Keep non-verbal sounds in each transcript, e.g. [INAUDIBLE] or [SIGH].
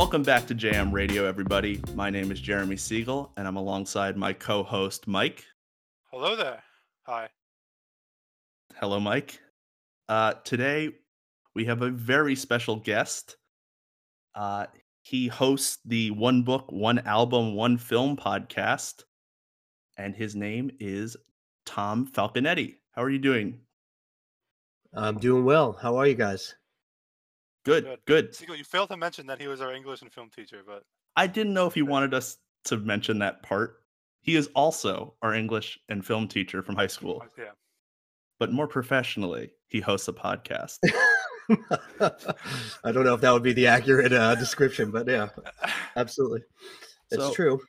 Welcome back to JM Radio, everybody. My name is Jeremy Siegel, and I'm alongside my co host, Mike. Hello there. Hi. Hello, Mike. Uh, today, we have a very special guest. Uh, he hosts the One Book, One Album, One Film podcast, and his name is Tom Falconetti. How are you doing? I'm doing well. How are you guys? Good, Good. good. Siegel, you failed to mention that he was our English and film teacher, but I didn't know if he wanted us to mention that part. He is also our English and film teacher from high school, yeah. but more professionally, he hosts a podcast. [LAUGHS] I don't know if that would be the accurate uh, description, but yeah, absolutely. [LAUGHS] It's So- true.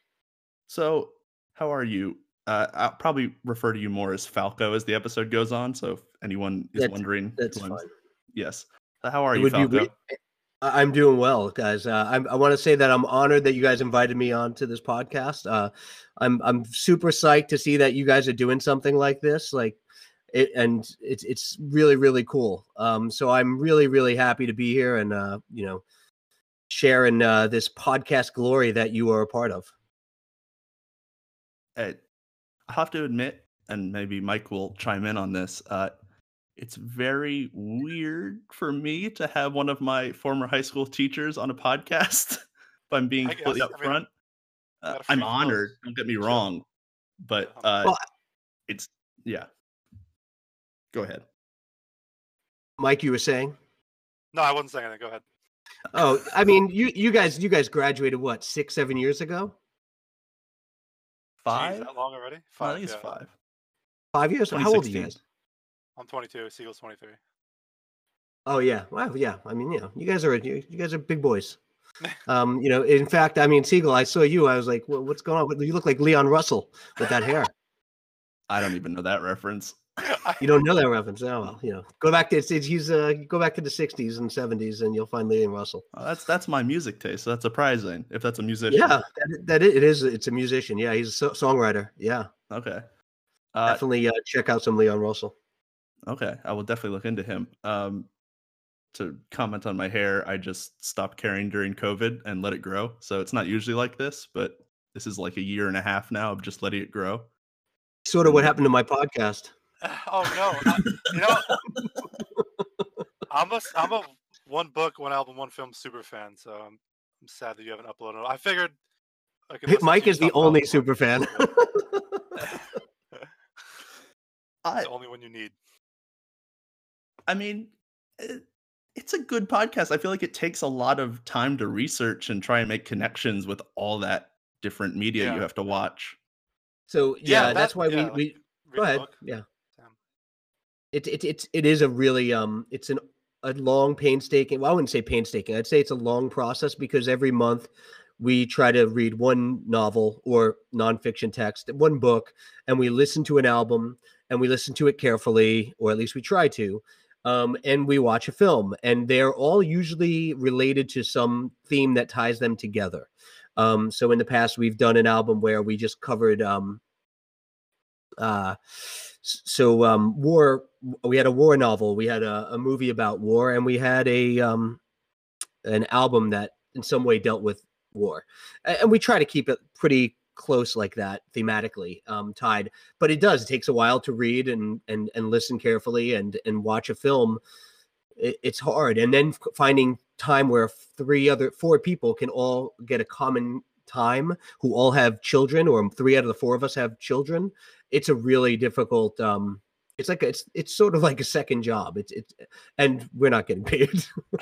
So, how are you? Uh, I'll probably refer to you more as Falco as the episode goes on. So, if anyone is That's- wondering, That's fine. Yes. How are It you, would be I- I'm doing well, guys. Uh, I'm, I want to say that I'm honored that you guys invited me on to this podcast. Uh, I'm I'm super psyched to see that you guys are doing something like this. Like, it, and it's it's really really cool. Um, so I'm really really happy to be here and uh, you know, sharing uh, this podcast glory that you are a part of. I have to admit, and maybe Mike will chime in on this. Uh, it's very weird for me to have one of my former high school teachers on a podcast. [LAUGHS] if I'm being I guess. completely I mean, upfront, uh, I'm free flow. honored. Don't get me Sure. wrong, but uh, Well, it's yeah. Go ahead. Mike, you were saying? No, I wasn't saying anything. Go ahead. Oh, I mean, you you guys you guys graduated what six seven years ago? Jeez, Five. that long already? Five. I Five. think it's yeah. five. Five years? How old are you guys? I'm 22. Siegel's 23. Oh yeah, well yeah. I mean, you know, you guys are you, you guys are big boys. [LAUGHS] Um, you know, in fact, I mean, Siegel, I saw you. I was like, well, what's going on? You look like Leon Russell with that hair. [LAUGHS] I don't even know that reference. You don't know that reference? Oh well, you know, go back to it's, it's he's uh go back to the '60s and '70s, and you'll find Leon Russell. Oh, that's that's my music taste. So that's surprising if that's a musician. Yeah, that, that it is. It's a musician. Yeah, he's a so- songwriter. Yeah, Okay. Uh, definitely uh, check out some Leon Russell. Okay, I will definitely look into him. Um, to comment on my hair, I just stopped caring during COVID and let it grow. So it's not usually like this, but this is like a year and a half now of just letting it grow. Sort of what happened to my podcast. [LAUGHS] oh no! I, you know, [LAUGHS] I'm a I'm a one book, one album, one film super fan. So I'm, I'm sad that you haven't uploaded. I figured. I could listen to Mike is the only super fan. [LAUGHS] I, the only one you need. I mean, it, it's a good podcast. I feel like it takes a lot of time to research and try and make connections with all that different media Yeah. you have to watch. so yeah, Yeah, that's why yeah, we like, we go ahead. book. Yeah. Sam. it, it it's it is a really um it's an a long painstaking well i wouldn't say painstaking i'd say it's a long process because every month we try to read one novel or nonfiction text one book and we listen to an album and we listen to it carefully or at least we try to um, and we watch a film and they're all usually related to some theme that ties them together. Um, so in the past we've done an album where we just covered um, uh, so um war we had a war novel we had a, a movie about war and we had a um an album that in some way dealt with war. And we try to keep it pretty close like that thematically um tied but it does it takes a while to read and and and listen carefully and and watch a film it, it's hard and then finding time where three other four people can all get a common time who all have children or three out of the four of us have children it's a really difficult um it's like a, it's it's sort of like a second job it's it's and we're not getting paid [LAUGHS] [LAUGHS]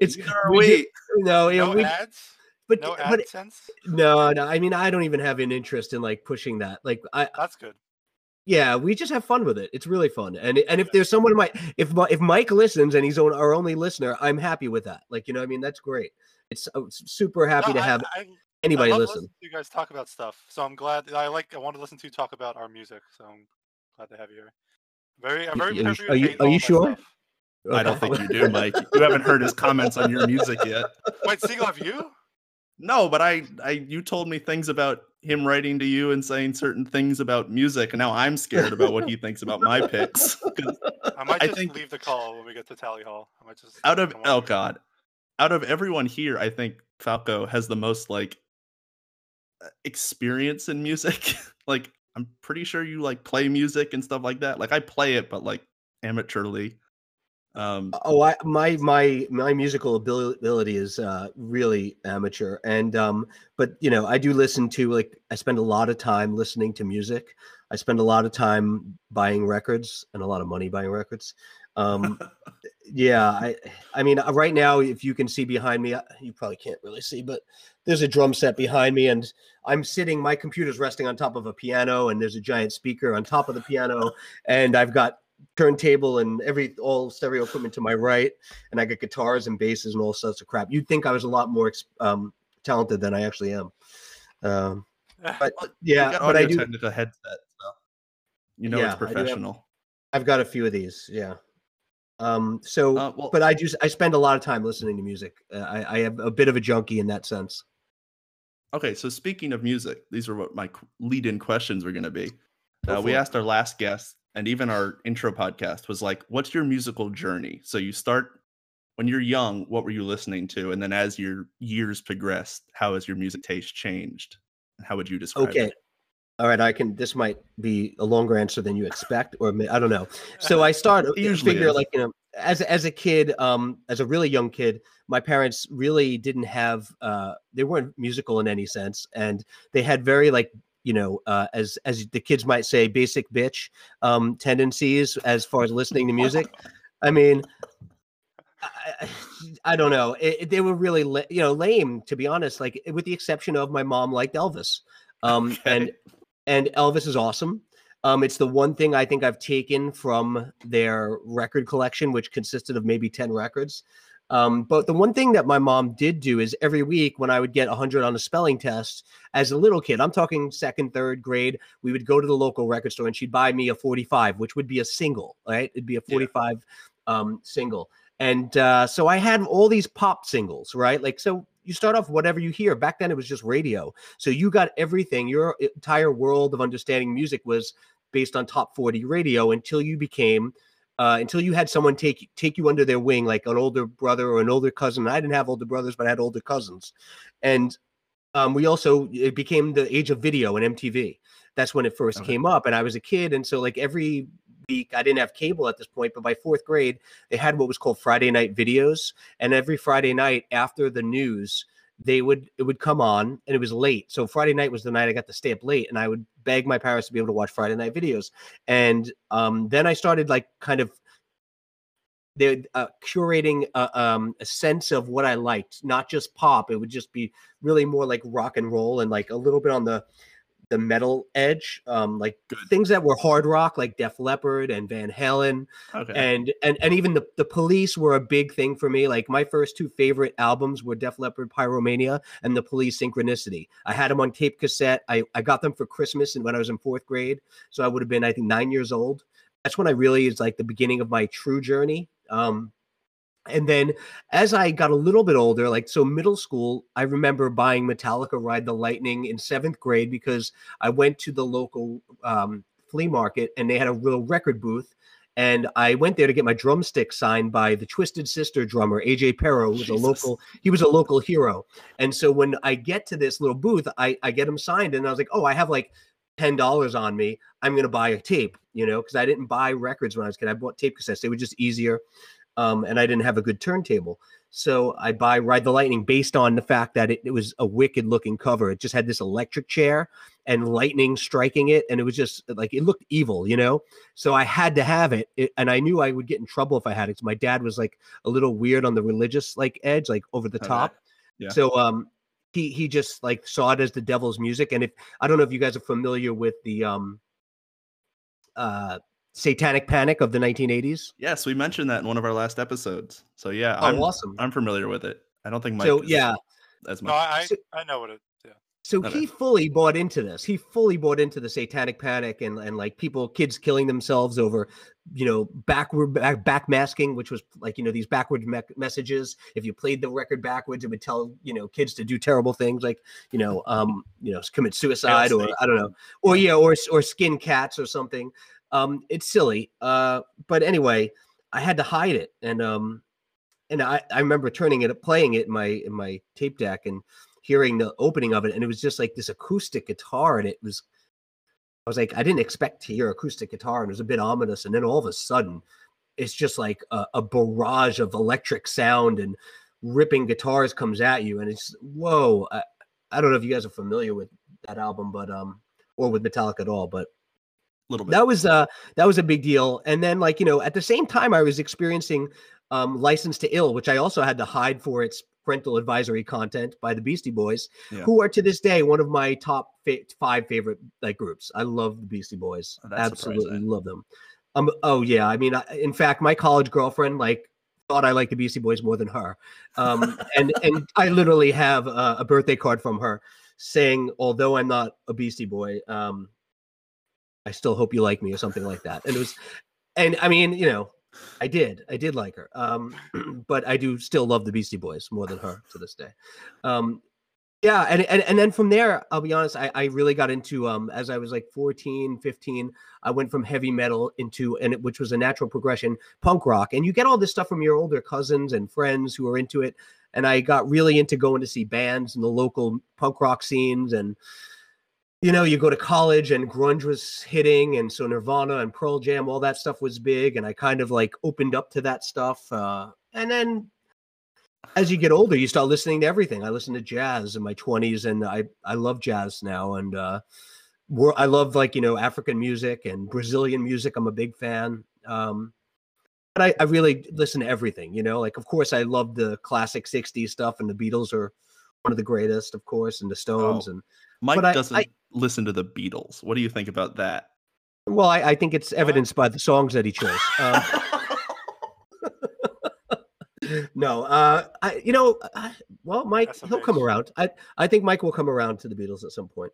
it's Neither are we we. no yeah No we ads. But No but AdSense. no no i mean i don't even have an interest in like pushing that like i That's good. yeah we just have fun with it it's really fun and and if there's someone might if Mi- if mike listens and he's on our only listener i'm happy with that like you know what i mean that's great it's uh, I'm super happy No, to I- have I, anybody I love listen to you guys talk about stuff. So I'm glad. I like. I want to listen to you talk about our music. So I'm glad to have you here. Very. I'm very. are you- are you- are you sure? stuff. I don't think you do, [LAUGHS] Mike. You haven't heard his comments on your music yet. Wait, Siegel, have you? No, but I, I, you told me things about him writing to you and saying certain things about music, and now I'm scared about what he thinks about my picks. [LAUGHS] 'Cause I might I just think- leave the call when we get to Tally Hall. I might just out of oh god, out of everyone here, I think Falco has the most like uh, experience in music. [LAUGHS] like I'm pretty sure you like play music and stuff like that. Like I play it, but like amateurly. Um, oh, I, my my my musical ability is uh, really amateur, and um, but you know I do listen to like I spend a lot of time listening to music. I spend a lot of time buying records and a lot of money buying records. Um, yeah, I I mean uh, right now if you can see behind me, you probably can't really see, but there's a drum set behind me, and I'm sitting. My computer's resting on top of a piano, and there's a giant speaker on top of the piano, and I've got turntable and every all stereo equipment to my right, and I got guitars and basses and all sorts of crap. You'd think I was a lot more um, talented than I actually am. Um, but yeah, but I do technical headset, so you know yeah, it's professional. Have, I've got a few of these, yeah. Um, so, uh, well, but I just I spend a lot of time listening to music. Uh, I, I have a bit of a junkie in that sense. Okay, so speaking of music, these are what my lead-in questions were going to be. Uh, we asked our last guest and even our intro podcast was like, what's your musical journey? So you start when you're young, what were you listening to? And then as your years progressed, how has your music taste changed? And how would you describe okay. it? All right, I can. This might be a longer answer than you expect, or I don't know. So I [LAUGHS] started. usually figure is. like you know, as as a kid, um, as a really young kid, my parents really didn't have. Uh, they weren't musical in any sense, and they had very like you know, uh, as as the kids might say, basic bitch um, tendencies as far as listening to music. I mean, I, I don't know. It, it, they were really, you know, lame to be honest. Like, with the exception of my mom liked Elvis, um, okay. and and Elvis is awesome. Um, it's the one thing I think I've taken from their record collection, which consisted of maybe ten records. Um, but the one thing that my mom did do is every week when I would get 100 on a spelling test as a little kid, I'm talking second, third grade, we would go to the local record store and she'd buy me a 45, which would be a single, right? It'd be a 45 yeah. um, single. And uh, so I had all these pop singles, right? Like, so you start off whatever you hear. Back then it was just radio. So you got everything. Your entire world of understanding music was based on top 40 radio until you became – uh, until you had someone take take you under their wing, like an older brother or an older cousin. I didn't have older brothers, but I had older cousins, and um, we also it became the age of video and MTV. That's when it first okay. came up, and I was a kid, and so like every week I didn't have cable at this point, but by fourth grade they had what was called Friday night videos, and every Friday night after the news they would it would come on and it was late. So friday night was the night i got to stay up late and i would beg my parents to be able to watch friday night videos. And um, then i started like kind of they're uh, curating a, um, a sense of what i liked not just pop. It would just be really more like rock and roll and like a little bit on the the metal edge, um, like Good. things that were hard rock, like Def Leppard and Van Halen, okay. and and and even the the Police were a big thing for me. Like my first two favorite albums were Def Leppard Pyromania and the Police Synchronicity. I had them on tape cassette. I I got them for Christmas and when I was in fourth grade, so I would have been I think nine years old. That's when I really is like the beginning of my true journey. Um, and then as I got a little bit older, like so middle school, I remember buying Metallica Ride the Lightning in seventh grade because I went to the local um, flea market and they had a real record booth. And I went there to get my drumstick signed by the Twisted Sister drummer, AJ Pero, who was Jesus. a local, he was a local hero. And so when I get to this little booth, I, I get him signed and I was like, oh, I have like $10 on me. I'm going to buy a tape, you know, because I didn't buy records when I was a kid. I bought tape cassettes. They were just easier um, and I didn't have a good turntable. So I buy Ride the Lightning based on the fact that it, it, was a wicked looking cover. It just had this electric chair and lightning striking it, and it was just like it looked evil, you know. So I had to have it, it and I knew I would get in trouble if I had it. my dad was like a little weird on the religious like edge, like over the top. Yeah. So um, he he just like saw it as the devil's music. And if I don't know if you guys are familiar with the um uh Satanic Panic of the 1980s? Yes, we mentioned that in one of our last episodes. So yeah, oh, I'm awesome. I'm familiar with it. I don't think Mike. So yeah, as much. No, I I know what it. Yeah. So okay. he fully bought into this. He fully bought into the Satanic Panic and and like people, kids killing themselves over, you know, backward back, back masking, which was like you know these backward me- messages. If you played the record backwards, it would tell you know kids to do terrible things like you know um you know commit suicide or I don't know or yeah or or skin cats or something. Um, it's silly. Uh, but anyway, I had to hide it, and um, and I, I remember turning it playing it in my in my tape deck and hearing the opening of it and it was just like this acoustic guitar and it was I was like I didn't expect to hear acoustic guitar and it was a bit ominous and then all of a sudden it's just like a, a barrage of electric sound and ripping guitars comes at you and it's whoa I, I don't know if you guys are familiar with that album but um or with Metallica at all but little bit. that was uh that was a big deal and then like you know at the same time i was experiencing um license to ill which i also had to hide for its parental advisory content by the beastie boys Yeah. who are to this day one of my top fa- five favorite like groups i love the beastie boys Oh, absolutely surprising. love them um oh yeah i mean I, in fact my college girlfriend like thought i liked the beastie boys more than her um and and i literally have a, a birthday card from her saying although i'm not a beastie boy um I still hope you like me or something like that. And it was, and I mean, you know, I did, I did like her. Um, [CLEARS THROAT] but I do still love the Beastie Boys more than her to this day. Um, yeah. And, and, and then from there, I'll be honest, I, I really got into, um, as I was like 14, 15, I went from heavy metal into, and it, which was a natural progression, punk rock. And you get all this stuff from your older cousins and friends who are into it. And I got really into going to see bands in the local punk rock scenes and, you know, you go to college and grunge was hitting, and so Nirvana and Pearl Jam, all that stuff was big, and I kind of like opened up to that stuff. Uh, and then as you get older, you start listening to everything. I listened to jazz in my twenties, and I I love jazz now, and uh, I love like you know African music and Brazilian music. I'm a big fan. Um, but I, I really listen to everything, you know. Like, of course, I love the classic '60s stuff, and the Beatles are one of the greatest, of course, and the Stones, Oh. and Mike I- doesn't I- listen to the Beatles. What do you think about that? Well, I, I think it's evidenced by the songs that he chose. Um, [LAUGHS] no, uh, I, you know, I, well, Mike, he'll come around. I, I think Mike will come around to the Beatles at some point.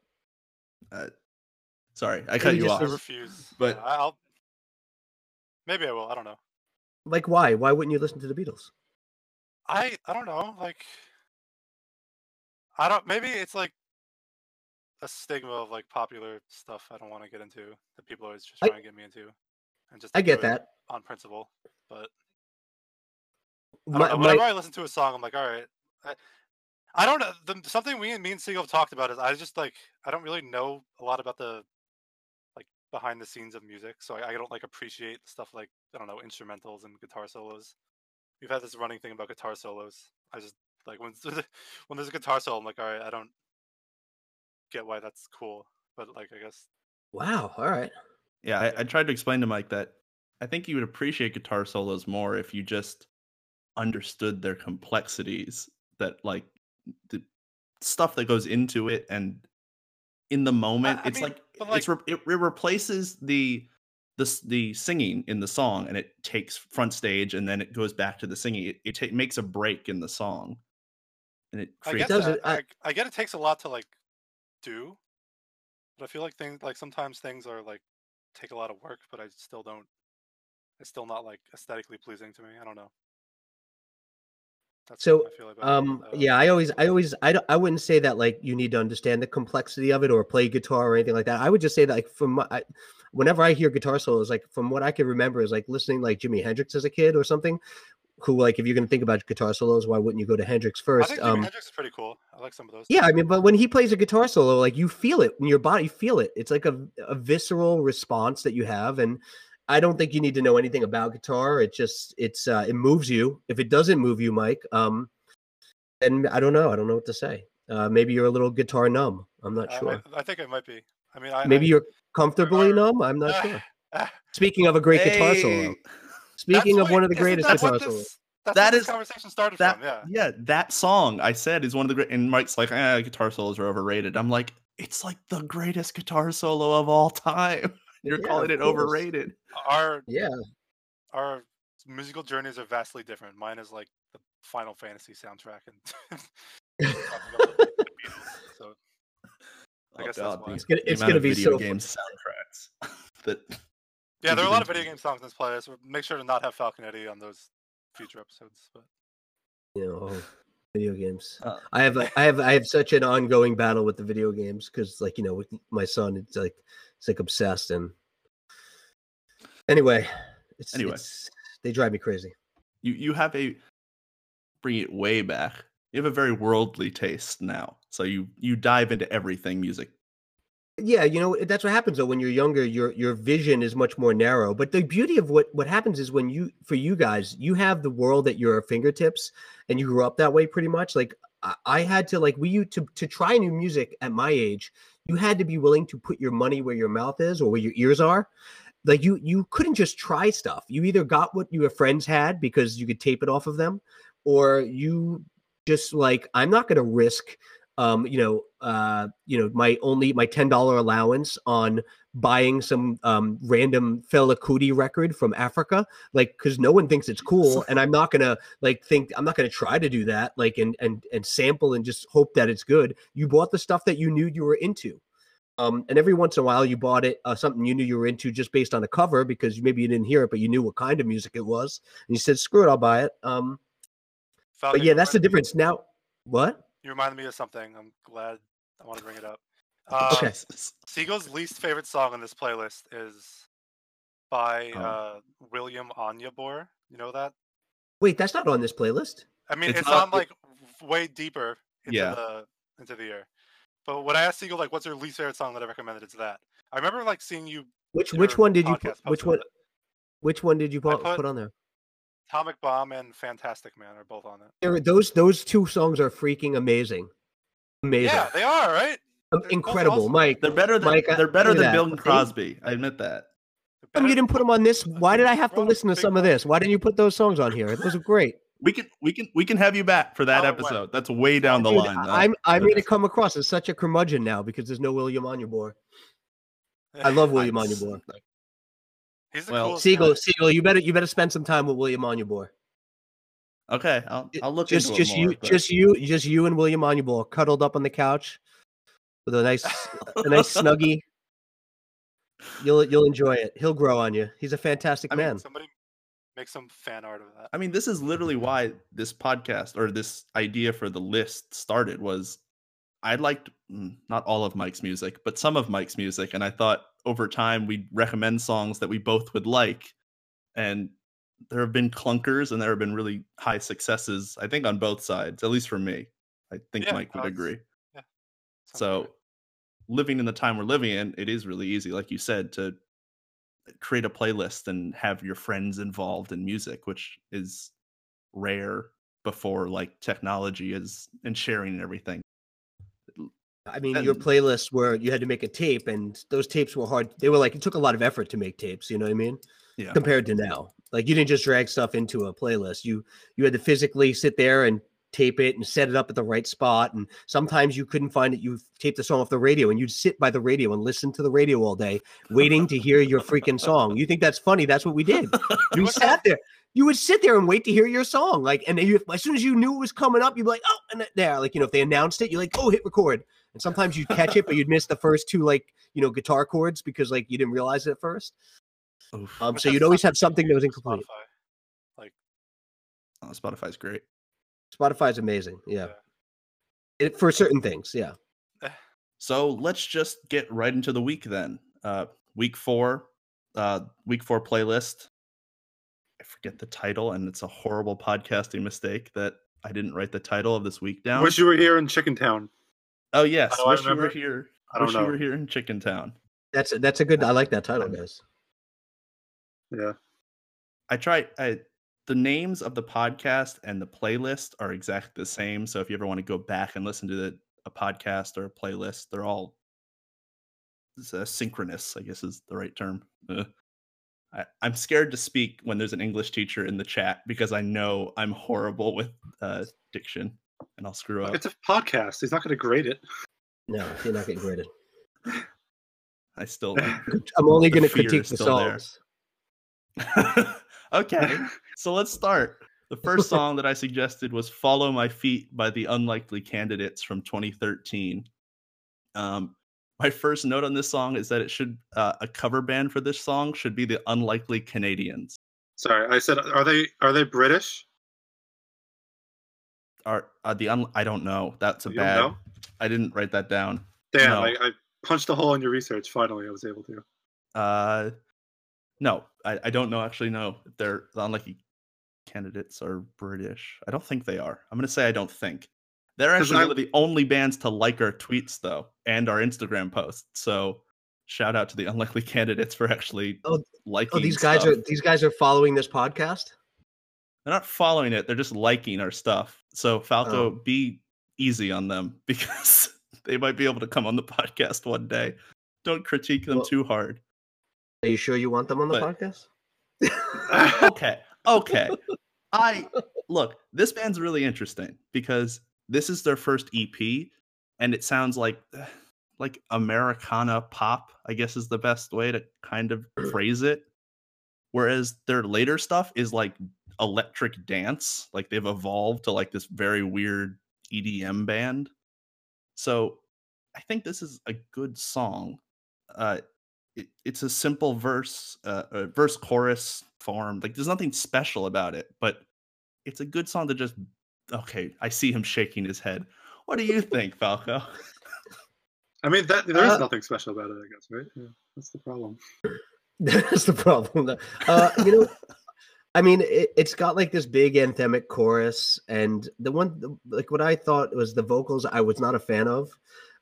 Sorry, I cut he you just off. I refuse. but- Yeah, I'll maybe I will. I don't know. Like, why? Why wouldn't you listen to the Beatles? I I don't know. Like I don't. Maybe it's like a stigma of like popular stuff. I don't want to get into that people always just I- try and get me into, and just I get that. on principle. But I My- my- Whenever I listen to a song, I'm like, all right. I, I don't know. The, something we me and Siegel have talked about is I just like I don't really know a lot about the like behind the scenes of music, so I, I don't like appreciate stuff like I don't know instrumentals and guitar solos. We've had this running thing about guitar solos. I just like when [LAUGHS] when there's a guitar solo, I'm like, all right, I don't get why that's cool, but like I guess wow. All right. Yeah, I, I tried to explain to Mike that I think you would appreciate guitar solos more if you just understood their complexities, that like the stuff that goes into it, and in the moment, I it's mean, like, but, it's re- it, it replaces the the the singing in the song, and it takes front stage, and then it goes back to the singing. It, it ta- makes a break in the song, and it I creates. get does that. it- I- I, I get it takes a lot to like do, but I feel like things like sometimes things are like take a lot of work, but I still don't. It's still not like aesthetically pleasing to me. I don't know. That's So, what I feel about Um, uh, yeah, I always, I always, I don't, I wouldn't say that like you need to understand the complexity of it or play guitar or anything like that. I would just say that like from my, I, whenever I hear guitar solos, like from what I can remember is like listening like Jimi Hendrix as a kid or something. Who like if you're gonna think about guitar solos, why wouldn't you go to Hendrix first I think Um, Hendrix is pretty cool. I like some of those. yeah, I mean, but when he plays a guitar solo, like you feel it in your body, you feel it. It's like a, a visceral response that you have, and I don't think you need to know anything about guitar. It just it's uh, it moves you. If it doesn't move you, Mike, um, and I don't know. I don't know what to say. Uh, maybe you're a little guitar numb. I'm not I, sure. might- I think it might be. I mean, I Maybe I, you're comfortably numb. I'm not sure. [LAUGHS] Speaking of a great guitar solo, Hey, speaking that's of one of the greatest guitar solos. this- That's That what this is- conversation started that from. Yeah. yeah that song i said is one of the great and mike's like ah guitar solos are overrated i'm like it's like the greatest guitar solo of all time [LAUGHS] you're Yeah, calling it course. overrated Our Yeah, our musical journeys are vastly different. Mine is like the Final Fantasy soundtrack, and [LAUGHS] talking about the [LAUGHS] Beatles, so I guess that's why. the- It's gonna- it's amount gonna of be video so game soundtracks that yeah, there are a lot of video [LAUGHS] game songs in this playlist. so Make sure to not have Falconetti on those future episodes. But you know, oh, video games. Uh, I have a, I have I have such an ongoing battle with the video games because like you know with my son it's like it's like obsessed and anyway it's Anyway. it's, they drive me crazy. you you have a bring it way back. You have a very worldly taste now, so you you dive into everything music. Yeah, you know that's what happens though when you're younger. Your your vision is much more narrow. But the beauty of what what happens is when you for you guys, you have the world at your fingertips, and you grew up that way pretty much. Like I, I had to like we you to to try new music at my age. You had to be willing to put your money where your mouth is or where your ears are. Like you you couldn't just try stuff. You either got what your friends had because you could tape it off of them, or you just like I'm not going to risk um, you know, uh, you know, my only my ten dollar allowance on buying some um, random Fela Kuti record from Africa, like because no one thinks it's cool, and I'm not gonna like think I'm not gonna try to do that, like and and and sample and just hope that it's good. You bought the stuff that you knew you were into. Um, and every once in a while, you bought it uh, something you knew you were into just based on the cover because maybe you didn't hear it, but you knew what kind of music it was, and you said, "Screw it, I'll buy it." Um, Falcon, but yeah, that's the difference. Now, what? You reminded me of something. I'm glad I want to bring it up. [LAUGHS] Uh, Okay. Siegel's least favorite song on this playlist is by Oh. uh, William Onyeabor. You know that? Wait, that's not on this playlist. I mean, It's it's, not- on like w- way deeper into Yeah. the into the year. But when I asked Siegel like, "What's your least favorite song?" that I recommended, it's that. I remember like seeing you Which which one did you put, which one which one did you put, put- put on there? Atomic Bomb and Fantastic Man are both on it. There- Those those two songs are freaking amazing, amazing, Yeah, they are right. Um, they're incredible, awesome. Mike. They're better than Mike, they're better than that. Bill and Crosby. I admit that. They're How come better you didn't put them on this? Why did I have to listen to some of this? Why didn't you put those songs on here? Those are great. We can we can we can have you back for that Oh, it went. episode. That's way down the Dude, line. though. I'm I made Okay. it come across as such a curmudgeon now because there's no William Onyeabor. I love [LAUGHS] William Nice. Onyeabor. He's the Well, coolest Siegel, guy. Siegel, you better you better spend some time with William Onyeabor. Okay, I'll I'll look just into just it more. you but- just you just you and William Onyeabor cuddled up on the couch with a nice a nice [LAUGHS] snuggie. You'll you'll enjoy it. He'll grow on you. He's a fantastic I mean, man. somebody make some fan art of that. I mean, this is literally why this podcast or this idea for the list started was I liked mm, not all of Mike's music, but some of Mike's music, and I thought over time we'd recommend songs that we both would like, and there have been clunkers and there have been really high successes. I think on both sides, at least for me. I think Yeah, Mike would agree. Sounds So, living in the time we're living in, it is really easy, like you said, to create a playlist and have your friends involved in music, which is rare before like technology is and sharing and everything. I mean, your playlists where you had to make a tape, and those tapes were hard. They were like it took a lot of effort to make tapes. You know what I mean? Yeah. Compared to now, like you didn't just drag stuff into a playlist. You you had to physically sit there and tape it and set it up at the right spot. And sometimes you couldn't find it. You taped the song off the radio, and you'd sit by the radio and listen to the radio all day, waiting to hear your freaking song. You think that's funny? That's what we did. You [LAUGHS] sat there. You would sit there and wait to hear your song, like, and then you, as soon as you knew it was coming up, you'd be like, "Oh!" And there, like, you know, if they announced it, you're like, "Oh, hit record." And sometimes you'd catch it, but you'd miss the first two, like, you know, guitar chords because, like, you didn't realize it at first. Oof. Um, Which so you'd always have something that was incomplete. Spotify. Oh, Spotify's great. Spotify's amazing, yeah. Yeah. It, for certain things, yeah. [SIGHS] So let's just get right into the week then. Uh week four, uh week four playlist. I forget the title, and it's a horrible podcasting mistake that I didn't write the title of this week down. Wish you were here in Chicken Town. Oh yes, Oh, I wish you were here. I wish know. you were here in Chicken Town. That's that's a good. I like that title, guys. Yeah. I try I the names of the podcast and the playlist are exactly the same. So if you ever want to go back and listen to the, a podcast or a playlist, they're all uh, synchronous. I guess is the right term. Uh, I, I'm scared to speak when there's an English teacher in the chat because I know I'm horrible with uh, diction and I'll screw up. It's a podcast. He's not going to grade it. No, you're not getting graded. I still [LAUGHS] I'm only going to critique the songs. [LAUGHS] okay, so let's start. The first song that I suggested was "Follow My Feet" by the Unlikely Candidates from 2013. Um, my first note on this song is that it should uh, a cover band for this song should be the Unlikely Canadians. Sorry, I said, are they are they British? Are are the un- I don't know. That's a You don't bad. know? I didn't write that down. Damn, No. I, I punched a hole in your research. Finally, I was able to. Uh, no, I, I don't know. Actually, no. If they're the Unlikely candidates are British. I don't think they are. I'm gonna say I don't think. They're actually I- one of the only bands to like our tweets though, and our Instagram posts. So shout out to the unlikely [LAUGHS] candidates for actually Oh, liking. Oh, these guys stuff. are these guys are following this podcast. They're not following it. They're just liking our stuff. So Falco, Oh. be easy on them [LAUGHS] because they might be able to come on the podcast one day. Don't critique them Well- too hard. Are you sure you want them on the But- podcast? [LAUGHS] okay okay [LAUGHS] i look this band's really interesting because this is their first ep and it sounds like [SIGHS] like americana pop i guess is the best way to kind of [CLEARS THROAT] phrase it whereas their later stuff is like electric dance like they've evolved to like this very weird edm band so i think this is a good song uh it, it's a simple verse uh, uh verse chorus form like there's nothing special about it but it's a good song to just okay i see him shaking his head what do you think falco I mean, that there is Uh, nothing special about it, I guess, right? Yeah, that's the problem. [LAUGHS] That's the problem. though. Uh, you know, I mean, it, it's got like this big anthemic chorus, and the one, like what I thought was the vocals, I was not a fan of.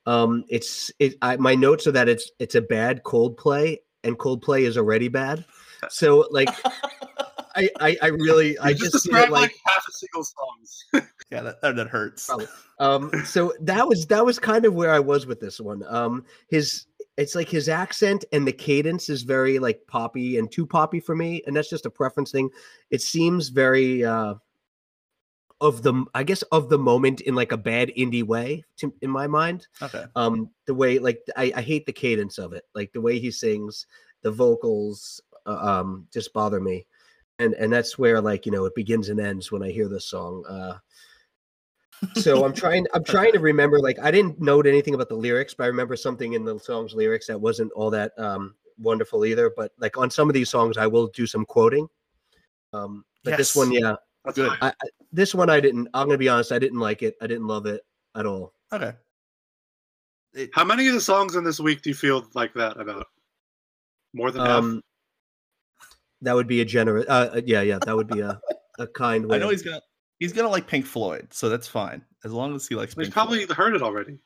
Um, it's it. I, my notes are that it's it's a bad Coldplay, and Coldplay is already bad. So like, [LAUGHS] I I, I really I just, just feel described like like half a single songs. [LAUGHS] yeah that, that, that hurts Probably. um so that was that was kind of where i was with this one um his it's like his accent and the cadence is very like poppy and too poppy for me and that's just a preference thing. It seems very uh of the i guess of the moment in like a bad indie way to, in my mind. Okay. Um the way like I, I hate the cadence of it like the way he sings the vocals uh, um just bother me. And and that's where like you know it begins and ends when i hear this song uh so i'm trying i'm trying to remember like i didn't note anything about the lyrics but i remember something in the song's lyrics that wasn't all that um wonderful either but like on some of these songs i will do some quoting um but this one yeah That's Good. I, I this one i didn't i'm gonna be honest i didn't like it i didn't love it at all okay It- How many of the songs in this week do you feel like that about? More than half. Um, that would be a generous. Uh, uh, yeah, yeah, that would be a, a kind way. i know of- he's gonna he's gonna like pink floyd so that's fine as long as he likes He's pink probably Floyd. heard it already.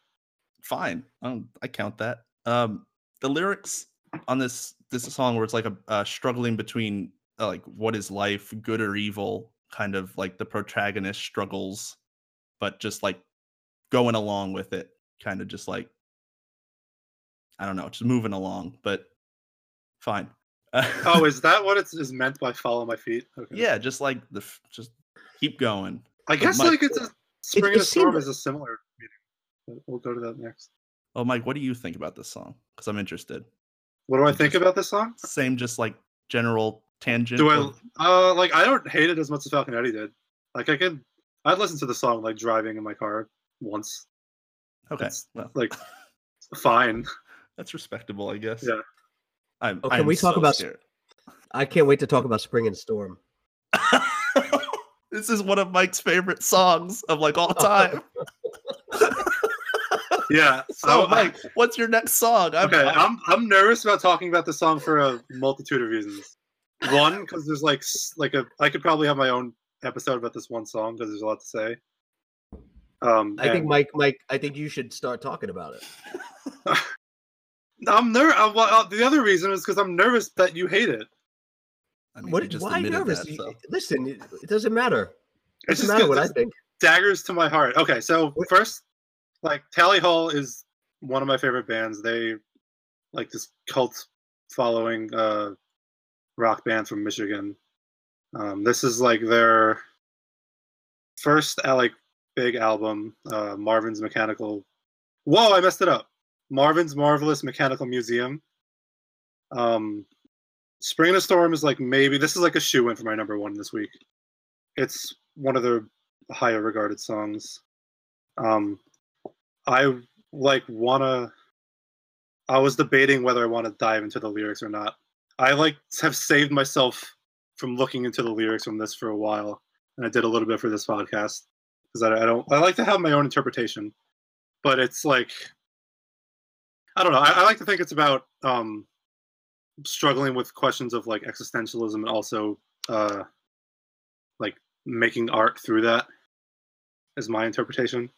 fine um, i count that um the lyrics on this this song where it's like a uh, struggling between uh, like what is life good or evil kind of like the protagonist struggles but just like going along with it kind of just like i don't know just moving along but fine [LAUGHS] Oh, is that what it is meant by "follow my feet"? Okay. yeah just like the just keep going I guess Mike- like it's a spring it in a storm seemed- is a similar meaning. We'll go to that next. oh mike what do you think about this song because i'm interested What do I think just- about this song? same just like general tangent Do I uh like I don't hate it as much as Falconetti did. Like I could I'd listen to the song like driving in my car once. okay it's well Like [LAUGHS] fine. That's respectable, I guess. Yeah. I'm, Oh, can I'm we talk so about- scared. I can't wait to talk about Spring and Storm. [LAUGHS] this is one of Mike's favorite songs of like all time. [LAUGHS] Yeah. so, I- Mike, what's your next song? I'm, Okay, I'm- I'm I'm nervous about talking about the song for a multitude of reasons. One, because there's like s- like a I could probably have my own episode about this one song because there's a lot to say. Um, I think Mike, Mike, I think you should start talking about it. [LAUGHS] I'm nervous. Uh, the other reason is because I'm nervous that you hate it. I mean, What? just Why admitted nervous? that, so. Listen, it, it doesn't matter. It It's doesn't just matter 'cause what I think. daggers to my heart. Okay, so Wait. first, like Tally Hall is one of my favorite bands. They like this cult following uh, rock band from Michigan. Um, this is like their first uh, like big album, uh, Marvin's Mechanical. Whoa, I messed it up. Marvin's Marvelous Mechanical Museum. Um, Spring in a Storm is like maybe this is like a shoe in for my number one this week. It's one of their higher regarded songs. Um, I like wanna. I was debating whether I want to dive into the lyrics or not. I like have saved myself from looking into the lyrics from this for a while, and I did a little bit for this podcast because I, I don't. I like to have my own interpretation, but it's like I don't know. I, I like to think it's about um, struggling with questions of like existentialism and also uh, like making art through that. Is my interpretation.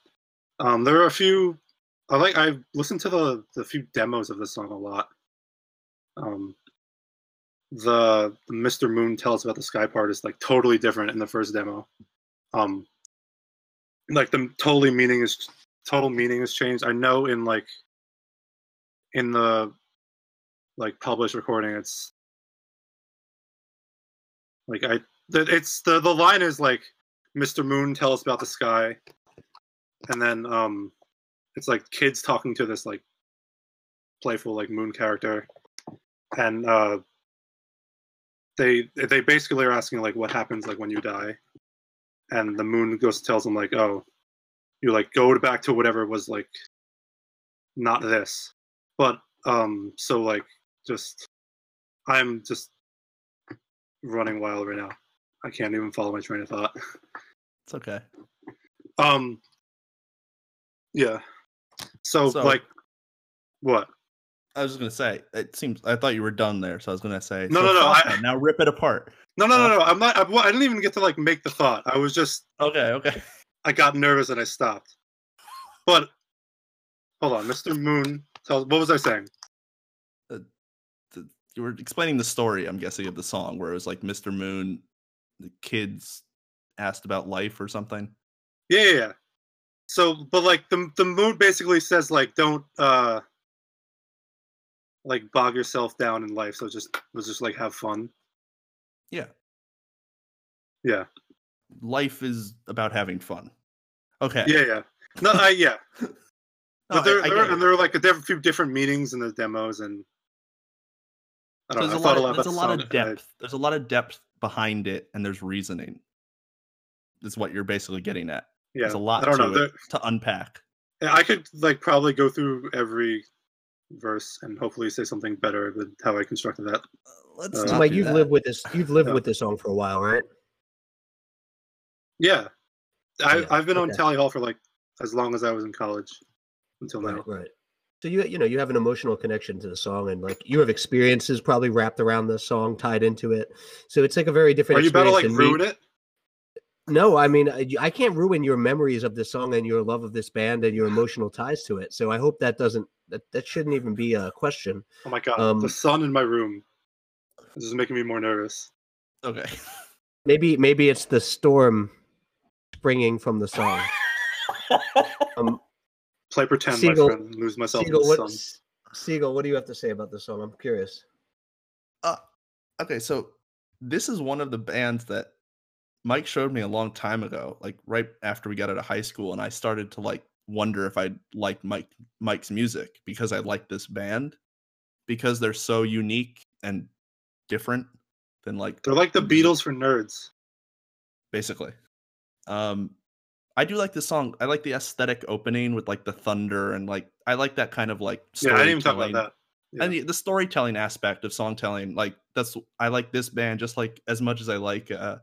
Um, there are a few. I like. I've listened to the the few demos of this song a lot. Um, the, the Mr. Moon tells about the sky part is like totally different in the first demo. Um, like the totally meaning is total meaning has changed. I know in like in the like published recording, it's like I it's the the line is like Mr. Moon tell us about the sky, and then um, it's like kids talking to this like playful like moon character, and uh, they they basically are asking like what happens like when you die, and the moon goes tells them like oh, you like go back to whatever was like not this, but um so like just I'm just running wild right now. I can't even follow my train of thought. It's okay. Um yeah. So, So- like what? I was just gonna say it seems. I thought you were done there, so I was gonna say No, so no, no, I- now rip it apart. No, no, Uh, no, no. I'm not I, well, I didn't even get to like make the thought. I was just Okay, okay. I got nervous and I stopped. But hold on, Mr. Moon tells what was I saying? You were explaining the story. I'm guessing of the song where it was like Mr. Moon, the kids asked about life or something. Yeah, yeah, yeah. So, but like the the moon basically says like don't uh like bog yourself down in life. So just was just like have fun. Yeah, Yeah, life is about having fun. Okay. yeah, yeah. No, I yeah. [LAUGHS] No, But there, I- I there and there are like a diff- few different meanings in the demos, and I don't there's know. a I lot of, a lot there's a lot of song. I- depth. There's a lot of depth behind it, and there's reasoning. Is what you're basically getting at. yeah, There's a lot I don't to know. it to unpack. I could like probably go through every verse and hopefully say something better than how I constructed that. Uh, Let's Uh, So Mike, you've that. lived with this. You've lived Yeah. with this song for a while, right? Yeah, I, Yeah, I've been on. Tally Hall for like as long as I was in college until now. Right, right. So you you know you have an emotional connection to the song, and like you have experiences probably wrapped around the song, tied into it. So it's like a very different. Are you about to like experience me. ruin it? No, I mean I, I can't ruin your memories of this song and your love of this band and your emotional ties to it. So I hope that doesn't that, that shouldn't even be a question. Oh my god, Um, the sun in my room. This is making me more nervous. Okay. Maybe maybe it's the storm springing from the song. [LAUGHS] Um, Play pretend, Siegel- my friend. Lose myself Siegel, in the what sun. S- Siegel, what do you have to say about this song? I'm curious. Uh, okay, so this is one of the bands that Mike showed me a long time ago, like right after we got out of high school, and I started to like wonder if I liked Mike Mike's music because I like this band because they're so unique and different than like They're like the Beatles for nerds. basically. Um, I do like the song. I like the aesthetic opening with like the thunder and like I like that kind of like Yeah, I didn't even talk about that. and the, the storytelling aspect of song telling like that's i like this band just like as much as i like uh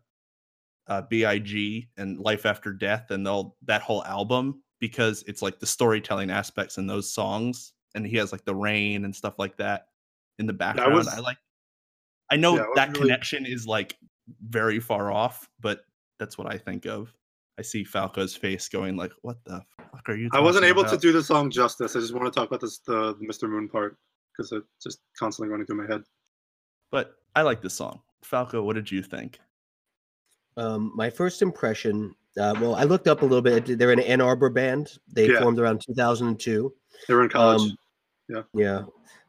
uh big and life after death and all that whole album because it's like the storytelling aspects in those songs and he has like the rain and stuff like that in the background was- i like i know Yeah, that really- connection is like very far off but that's what i think of i see falco's face going like what the fuck are you I wasn't talking able to do the song justice. I just want to talk about this the Mr. Moon part because it's just constantly running through my head. but i like this song falco what did you think Um, my first impression, uh, well, I looked up a little bit. They're an Ann Arbor band. They Yeah. formed around 2002. They were in college. Um, Yeah. Yeah.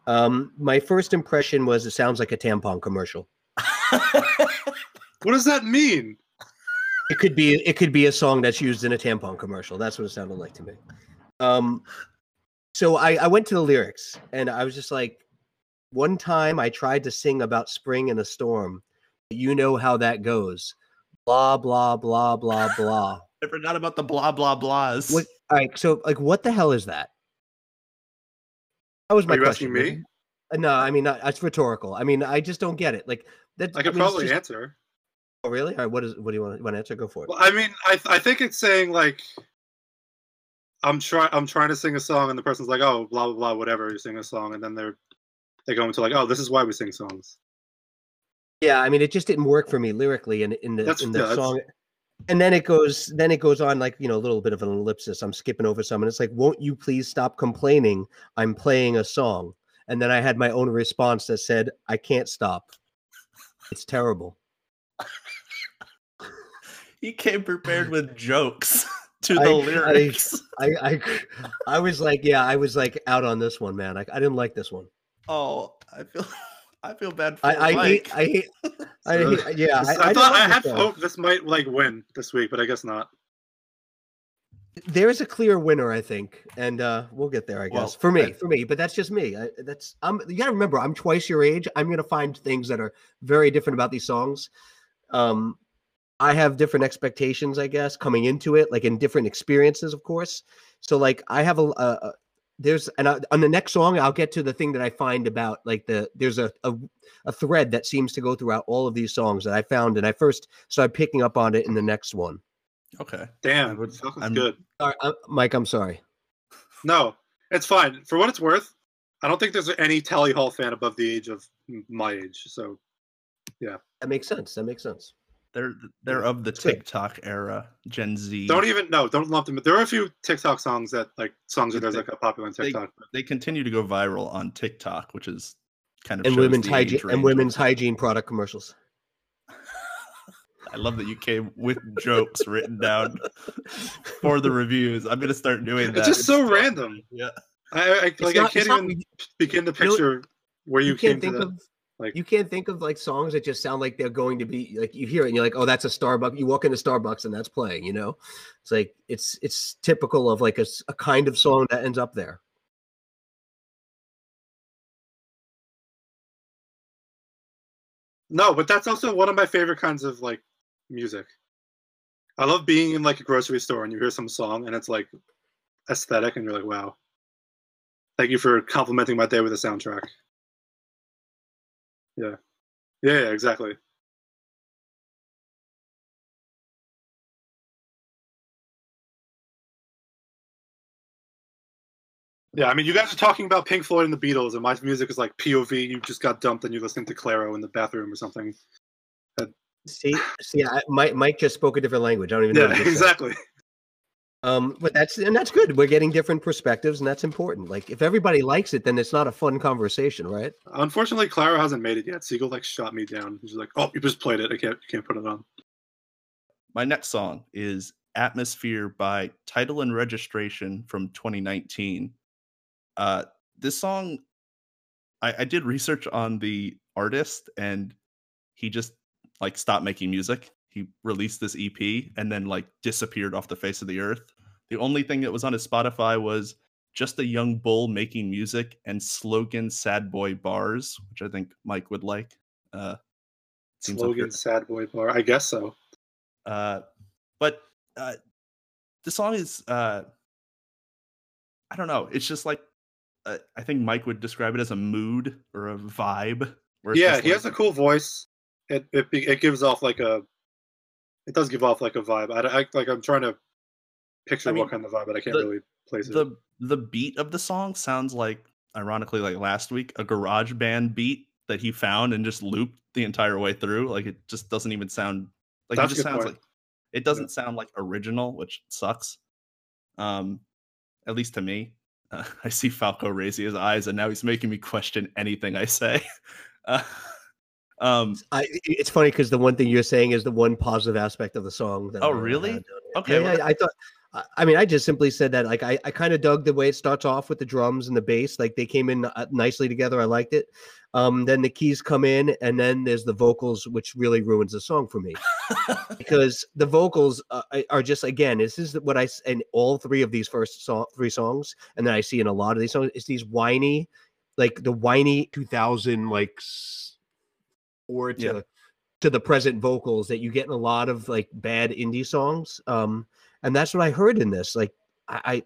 Um, my first impression was it sounds like a tampon commercial. what does that mean? It could be it could be a song that's used in a tampon commercial. That's what it sounded like to me. Um, so I, I went to the lyrics and I was just like, one time I tried to sing about spring in a storm. You know how that goes. Blah blah blah blah blah. [LAUGHS] I forgot about the blah blah blahs. What? All right. So, like, what the hell is that? That was my Are you question. asking me? Uh, No, I mean not, it's rhetorical. I mean, I just don't get it. Like that. I could mean, probably just- answer. Oh, really? All right. What is? What do you want? Want to answer? Go for it. Well, I mean, I I think it's saying like I'm trying I'm trying to sing a song and the person's like, oh, blah blah blah, whatever. You sing a song and then they're they go into like, oh, this is why we sing songs. Yeah, I mean, it just didn't work for me lyrically in in the That's- in the yeah, song. and then it goes then it goes on like you know a little bit of an ellipsis i'm skipping over some and it's like won't you please stop complaining i'm playing a song and then i had my own response that said i can't stop it's terrible He came prepared [LAUGHS] with jokes [LAUGHS] to the I- lyrics. I, I i was like yeah i was like out on this one man. I, I didn't like this one. Oh, I feel [LAUGHS] I feel bad for i i Mike. hate i hate I, hate- yeah I, I, I, thought didn't I had this hope this might like win this week, but I guess not. there's a clear winner i think and uh we'll get there i guess. Well, for me I- for me but that's just me. I, that's i'm you gotta remember i'm twice your age. I'm gonna find things that are very different about these songs um i have different expectations i guess coming into it like in different experiences of course so like i have a, a, a there's and I, on the next song i'll get to the thing that i find about like the there's a, a a thread that seems to go throughout all of these songs that i found and i first started picking up on it in the next one Okay. Damn, would- Falcon's I'm- good. Sorry, uh, mike i'm sorry No, it's fine. For what it's worth, I don't think there's any Tally Hall fan above the age of my age. So that makes sense that makes sense They're they're of the TikTok era, Gen Z. don't even no, don't lump them. There are a few TikTok songs that like songs that there's like a popular on TikTok. they continue to go viral on TikTok, which is kind of and women's hygiene and women's hygiene product commercials. [LAUGHS] I love that you came with jokes written down for the reviews. I'm gonna start doing that. It's just so random. Yeah. I, I like not- I can't not- even begin to you know, picture where you, you came can't to think that. of like- you can't think of like songs that just sound like they're going to be like you hear it and you're like oh that's a Starbucks you walk into Starbucks and that's playing you know it's like it's it's typical of like a, a kind of song that ends up there No, but that's also one of my favorite kinds of like music. I love being in like a grocery store and you hear some song and it's like aesthetic and you're like, wow. Thank you for complimenting my day with a soundtrack. Yeah. Yeah, yeah, exactly. Yeah, I mean, you guys are talking about Pink Floyd and the Beatles, and my music is like POV. You just got dumped and you're listening to Clairo in the bathroom or something. see see I, Mike Mike just spoke a different language I don't even know Yeah, what said. [LAUGHS] exactly. Um but that's and that's good we're getting different perspectives and that's important like if everybody likes it then it's not a fun conversation right Unfortunately, Clairo hasn't made it yet. Siegel like shot me down. He's like, "Oh, you just played it. I can't, you can't put it on." My next song is Atmosphere by Title and Registration from 2019. Uh, this song, I, I did research on the artist and he just like stopped making music. He released this EP and then like disappeared off the face of the earth. The only thing that was on his Spotify was just a young bull making music and slogan sad boy bars, which I think Mike would like. Uh, seems Slogan, sad boy bar. I guess so. Uh, but uh, the song is uh, I don't know. It's just like uh, I think Mike would describe it as a mood or a vibe. Yeah, he like- has a cool voice. It, it it gives off like a. It does give off like a vibe. I, I like. I'm trying to picture I mean, what kind of vibe, but I can't the- really place it. the the beat of the song sounds like ironically like last week a garage band beat that he found and just looped the entire way through like it just doesn't even sound like That's it just sounds point. like it doesn't sound like original which sucks um at least to me uh, [LAUGHS] i see falco raising his eyes and now he's making me question anything i say [LAUGHS] uh, um I, it's funny because the one thing you're saying is the one positive aspect of the song. That Oh, I- I really? had. Okay, Yeah, well- yeah, I thought. I- I mean, I just simply said that. Like, I, I kind of dug the way it starts off with the drums and the bass. Like, they came in uh, nicely together. I liked it. Um, then the keys come in, and then there's the vocals, which really ruins the song for me [LAUGHS] because the vocals uh, are just again. This is what I in all three of these first song, three songs, and then I see in a lot of these songs. It's these whiny, like the whiny 2000 like or to Yeah. to the present vocals that you get in a lot of like bad indie songs. Um, and that's what I heard in this. Like I,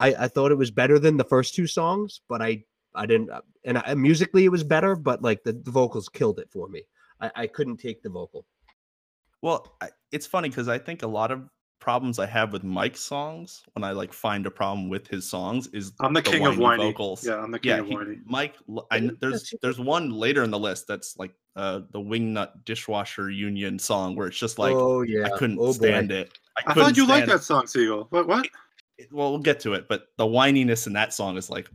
I, I- thought it was better than the first two songs, but I, I didn't. uh, And I, musically, it was better, but like the, the vocals killed it for me. I, I couldn't take the vocal. Well, it's funny because I think a lot of problems I have with Mike's songs when I like find a problem with his songs is I'm the, the king of whiny whiny. vocals. Yeah, I'm the king yeah, of he- whiny. Mike. l- I, Yeah, kn- there's there's one later in the list that's like uh the Wingnut Dishwasher Union song where it's just like oh yeah, I couldn't oh, boy. stand it. I, I thought you liked stand that song, Siegel. What? What? it. Well, we'll get to it, but the whininess in that song is like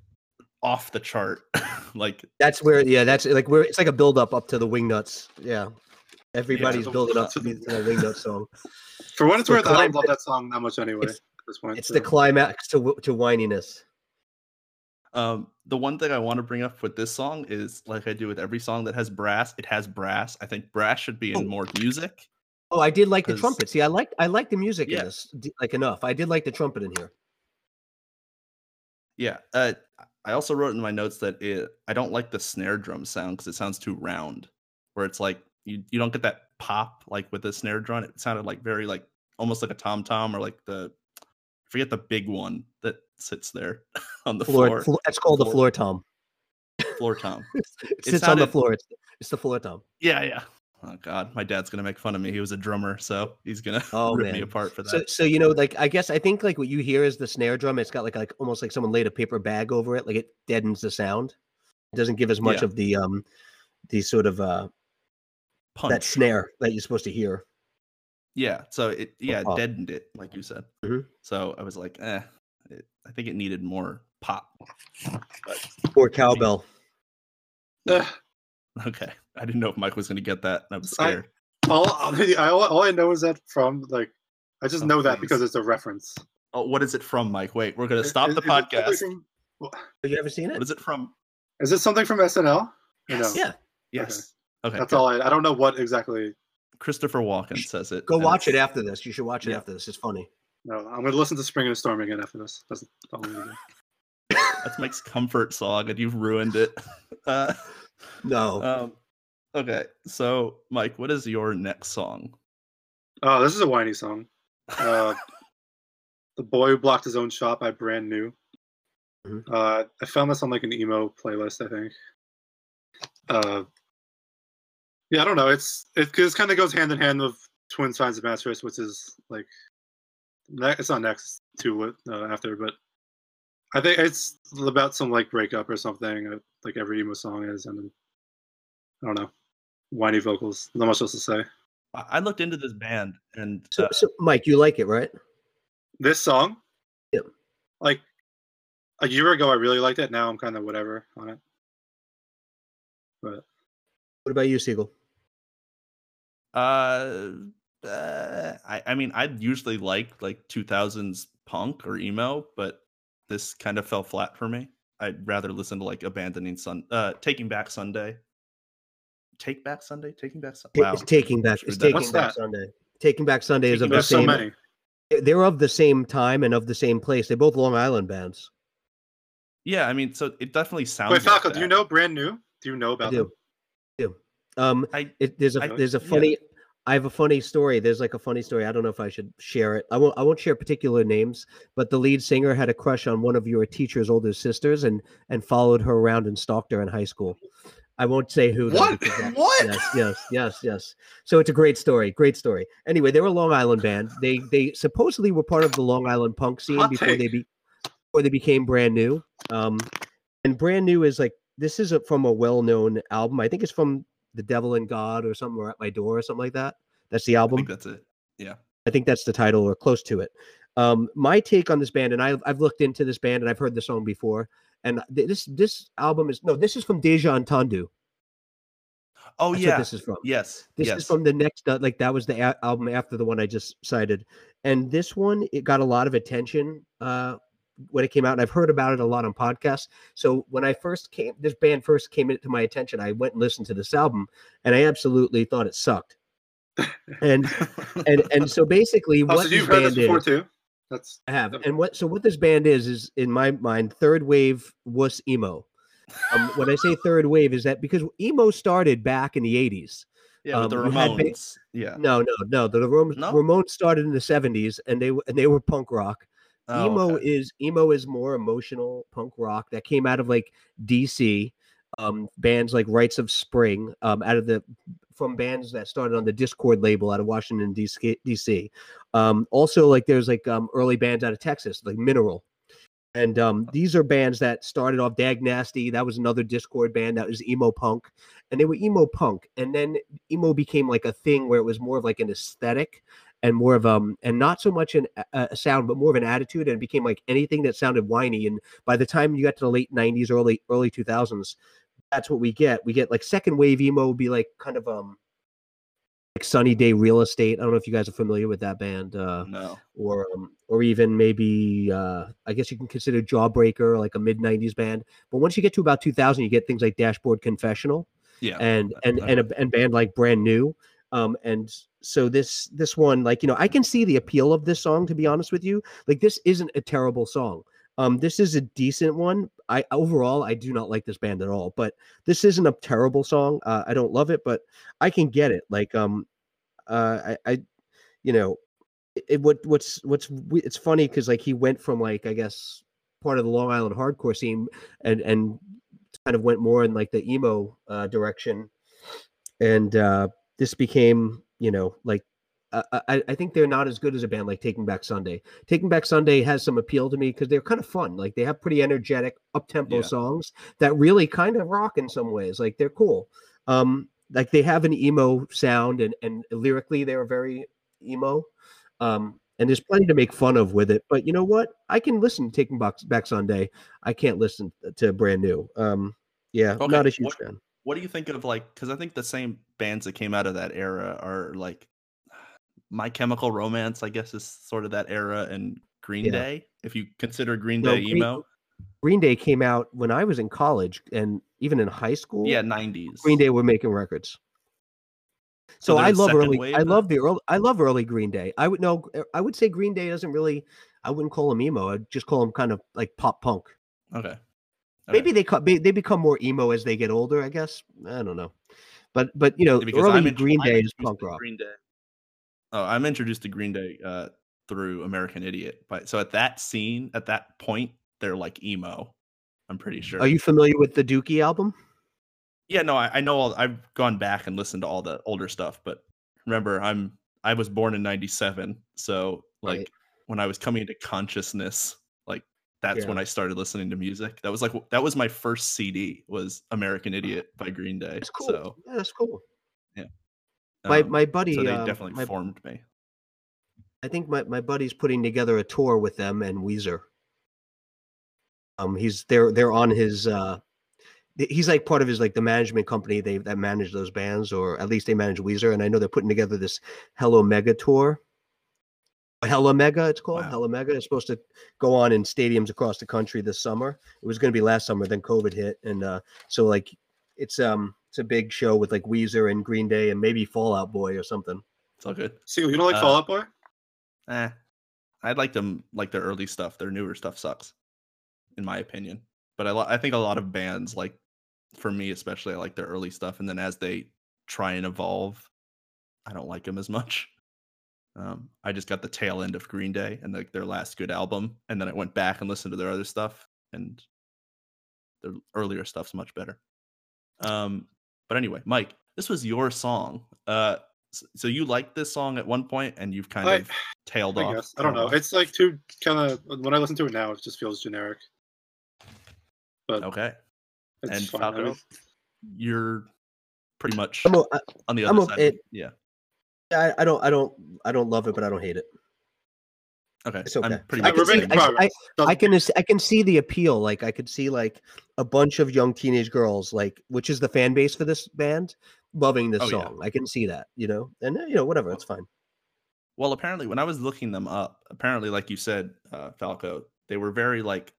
off the chart. [LAUGHS] like That's where yeah, that's like where it's like a build up up to the Wingnuts. Yeah, everybody's the- building up to to the- the Wingnut song. [LAUGHS] For what it's the worth, I don't love that song that much anyway. It's- at this point, It's so. the climax to to whininess. Um, the one thing I want to bring up with this song is like I do with every song that has brass, it has brass. I think brass should be in Oh. more music. Oh, I did like the trumpet. See, I like I like the music Yeah. in this like enough. I did like the trumpet in here. Yeah. Uh, I also wrote in my notes that it, I don't like the snare drum sound because it sounds too round. Where it's like you, you don't get that pop like with the snare drum. It sounded like very like almost like a tom tom or like the I forget the big one that sits there [LAUGHS] on the Floor, floor. floor that's called the Floor- floor tom. Floor tom. [LAUGHS] It sits on the floor. It's, it's the floor tom. Yeah, yeah. Oh god, my dad's gonna make fun of me. He was a drummer, so he's gonna [LAUGHS] Oh, rip me apart for that. So, so you know, like I guess I think like what you hear is the snare drum. It's got like like almost like someone laid a paper bag over it. Like it deadens the sound. It doesn't give as much Yeah. of the um the sort of uh Punch. that snare that you're supposed to hear. Yeah, so it yeah it deadened it like you said. Mhm. So I was like, eh, it, I think it needed more pop. But Or cowbell. Ugh. [LAUGHS] okay, I didn't know if Mike was going to get that. and I was I- scared. all, I, [LAUGHS] all, all I know is that from like I just Oh, know that please. because it's a reference. oh, what is it from, Mike? Wait, we're going to stop is- the is podcast. From, Have you ever seen What it? is it from? is it something from SNL? Or Yes. No? Yeah. Yes. Okay. Okay, that's good. all I. I don't know what exactly. Christopher Walken says it. Go watch it after this. You should watch it Yeah. after this. It's funny. No, I'm gonna listen to Spring and Storm again after this. That's all I'm gonna do. That's Mike's comfort song, and you've ruined it. [LAUGHS] Uh, No. um, okay, so Mike, what is your next song? Oh, this is a whiny song. Uh, [LAUGHS] the boy who blocked his own shot by Brand New. Mhm. Uh, I found this on like an emo playlist, I think. Yeah, I don't know. It's it just kind of goes hand in hand with Twin Signs of Mattress, which is like ne- it's not next to it uh, after, but I think it's about some like breakup or something, uh, like every emo song is, and I don't know, whiny vocals. Not much else to say. I I looked into this band, and So, uh, so Mike, you like it, right? This song, Yep. like a year ago, I really liked it. Now I'm kind of whatever on it. But What about you, Siegel? Uh, uh, I I mean, I'd usually like like 2000s punk or emo, but this kind of fell flat for me. I'd rather listen to like Abandoning Sun, uh, Taking Back Sunday. Take Back Sunday, Taking Back Sunday. Ta- It's Taking Back. It's. Taking What's Back that? Sunday. Taking Back Sunday is of the Back there's so same. They're of the same time and of the same place. They're both Long Island bands. Yeah, I mean, so it definitely sounds. Wait, like Falco, do you know Brand New? Do you know I about do. them? Do. Um, I it, there's a I- there's a yeah. funny. I have a funny story. There's like a funny story. I don't know if I should share it. I won't. I won't share particular names. But the lead singer had a crush on one of your teacher's older sisters and and followed her around and stalked her in high school. I won't say who. though, What? because that- What? Yes, yes, yes, yes. So it's a great story. Great story. Anyway, they were a Long Island band. They they supposedly were part of the Long Island punk scene Hot before they be before they became brand new. Um, and brand new is like this is a, from a well-known album. I think it's from The Devil and God or something or at my door or something like that. That's the I album. think that's it. Yeah. I think that's the title or close to it. Um, my take on this band, and I've, I've looked into this band and I've heard the song before. And th- this this album is no, this is from Deja Entendu. Oh That's yeah. what this is from. yes. This yes. is from the next, uh, like that was the a- album after the one I just cited, and this one it got a lot of attention uh, when it came out, and I've heard about it a lot on podcasts. So when I first came, this band first came into my attention, I went and listened to this album, and I absolutely thought it sucked. And [LAUGHS] and and so basically, Oh, what so you've heard this before is, too? That's I have, and what so what this band is is in my mind third wave wuss emo. Um, when I say third wave, is that because emo started back in the '80s. yeah, with the um, you had ba- Ramones. Yeah. No, no, no. The Ramones, No? Ramones started in the '70s, and they w- and they were punk rock. Oh, emo okay. is emo is more emotional punk rock that came out of like DC, um, bands like Rites of Spring, um, out of the from bands that started on the Dischord label out of Washington D.C. Um, also, like there's like um, early bands out of Texas, like Mineral, and um, these are bands that started off Dag Nasty. That was another Dischord band that was emo punk, and they were emo punk. And then emo became like a thing where it was more of like an aesthetic and more of um and not so much an a sound, but more of an attitude. And it became like anything that sounded whiny. And by the time you got to the late '90s, early early 2000s, that's what we get. We get like second wave emo would be like kind of um like Sunny Day Real Estate. I don't know if you guys are familiar with that band. Uh, no. Or um, or even maybe uh, I guess you can consider Jawbreaker like a mid '90s band. But once you get to about 2000, you get things like Dashboard Confessional. Yeah. And and and a and band like Brand New. Um, and so this this one, like you know, I can see the appeal of this song. To be honest with you, like this isn't a terrible song. Um, this is a decent one. I overall I do not like this band at all, but this isn't a terrible song. Uh, I don't love it, but I can get it. Like um, uh, I, I you know, it, what what's what's it's funny because like he went from like I guess part of the Long Island hardcore scene and and kind of went more in like the emo uh, direction, and uh, this became you know like I, I think they're not as good as a band like Taking Back Sunday. Taking Back Sunday has some appeal to me because they're kind of fun. Like they have pretty energetic, up tempo yeah. songs that really kind of rock in some ways. Like they're cool. Um, like they have an emo sound and and lyrically they're very emo. Um, and there's plenty to make fun of with it. But you know what? I can listen to Taking Back, Back Sunday. I can't listen to Brand New. Um, yeah, okay. not a huge what, fan. What do you think of like? Because I think the same bands that came out of that era are like [SIGHS] my Chemical Romance, I guess, is sort of that era, and Green yeah. Day. If you consider Green Day no, emo, Green Day came out when I was in college and even in high school. Yeah, nineties. Green Day were making records. So, so I love early. I love the early. I love early Green Day. I would know. Er, I would say Green Day doesn't really. I wouldn't call them emo. I'd just call them kind of like pop punk. Okay. Maybe they they become more emo as they get older. I guess I don't know, but but you know, because early Green Day is punk rock. Green Day. Oh, I'm introduced to Green Day uh, through American Idiot. But so at that scene, at that point, they're like emo. I'm pretty sure. Are you familiar with the Dookie album? Yeah, no, I, I know. All, I've gone back and listened to all the older stuff, but remember, I'm I was born in '97, so like right. when I was coming into consciousness, that's yeah. when I started listening to music. That was like that was my first CD was American Idiot by Green Day. That's cool. So yeah, that's cool. Yeah my um, my buddy. So they uh, definitely my, formed me. I think my, my buddy's putting together a tour with them and Weezer. Um, he's they're they're on his. uh He's like part of his like the management company they that manage those bands, or at least they manage Weezer. And I know they're putting together this Hello Mega tour. Hella Mega, it's called wow. Hella Mega. It's supposed to go on in stadiums across the country this summer. It was going to be last summer, then COVID hit, and uh, so like it's um it's a big show with like Weezer and Green Day and maybe Fall Out Boy or something. It's all good. See, you don't like uh, Fall Out Boy? Eh, I like them like their early stuff. Their newer stuff sucks, in my opinion. But I I think a lot of bands like, for me especially, I like their early stuff, and then as they try and evolve, I don't like them as much. Um, I just got the tail end of Green Day and like their last good album, and then I went back and listened to their other stuff, and their earlier stuff's much better. Um, but anyway, Mike, this was your song. Uh, so you liked this song at one point, and you've kind I, of tailed I off. Guess. I don't know. It's like too kind of when I listen to it now, it just feels generic. But okay, and fine. Falco, I mean, you're pretty much I'm, on the other I'm, side. It, yeah. I, I don't I don't I don't love it, but I don't hate it. Okay, it's okay. I'm pretty I, can see, I, I, I, can I can see the appeal. Like I could see like a bunch of young teenage girls, like which is the fan base for this band, loving this oh, song. Yeah. I can see that, you know, and you know whatever, it's fine. Well, apparently, when I was looking them up, apparently, like you said, uh, Falco, they were very like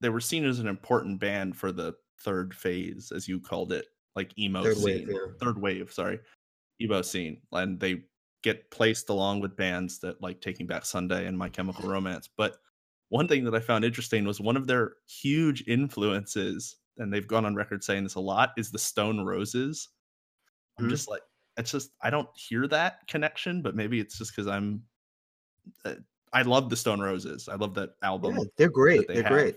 they were seen as an important band for the third phase, as you called it, like emo third scene, wave, yeah. third wave, sorry, emo scene, and they get placed along with bands that like Taking Back Sunday and My Chemical [LAUGHS] Romance. But one thing that I found interesting was one of their huge influences, and they've gone on record saying this a lot, is the Stone Roses. I'm mm-hmm. just like, it's just I don't hear that connection, but maybe it's just because I'm. Uh, I love the Stone Roses. I love that album. Yeah, they're great. They are great.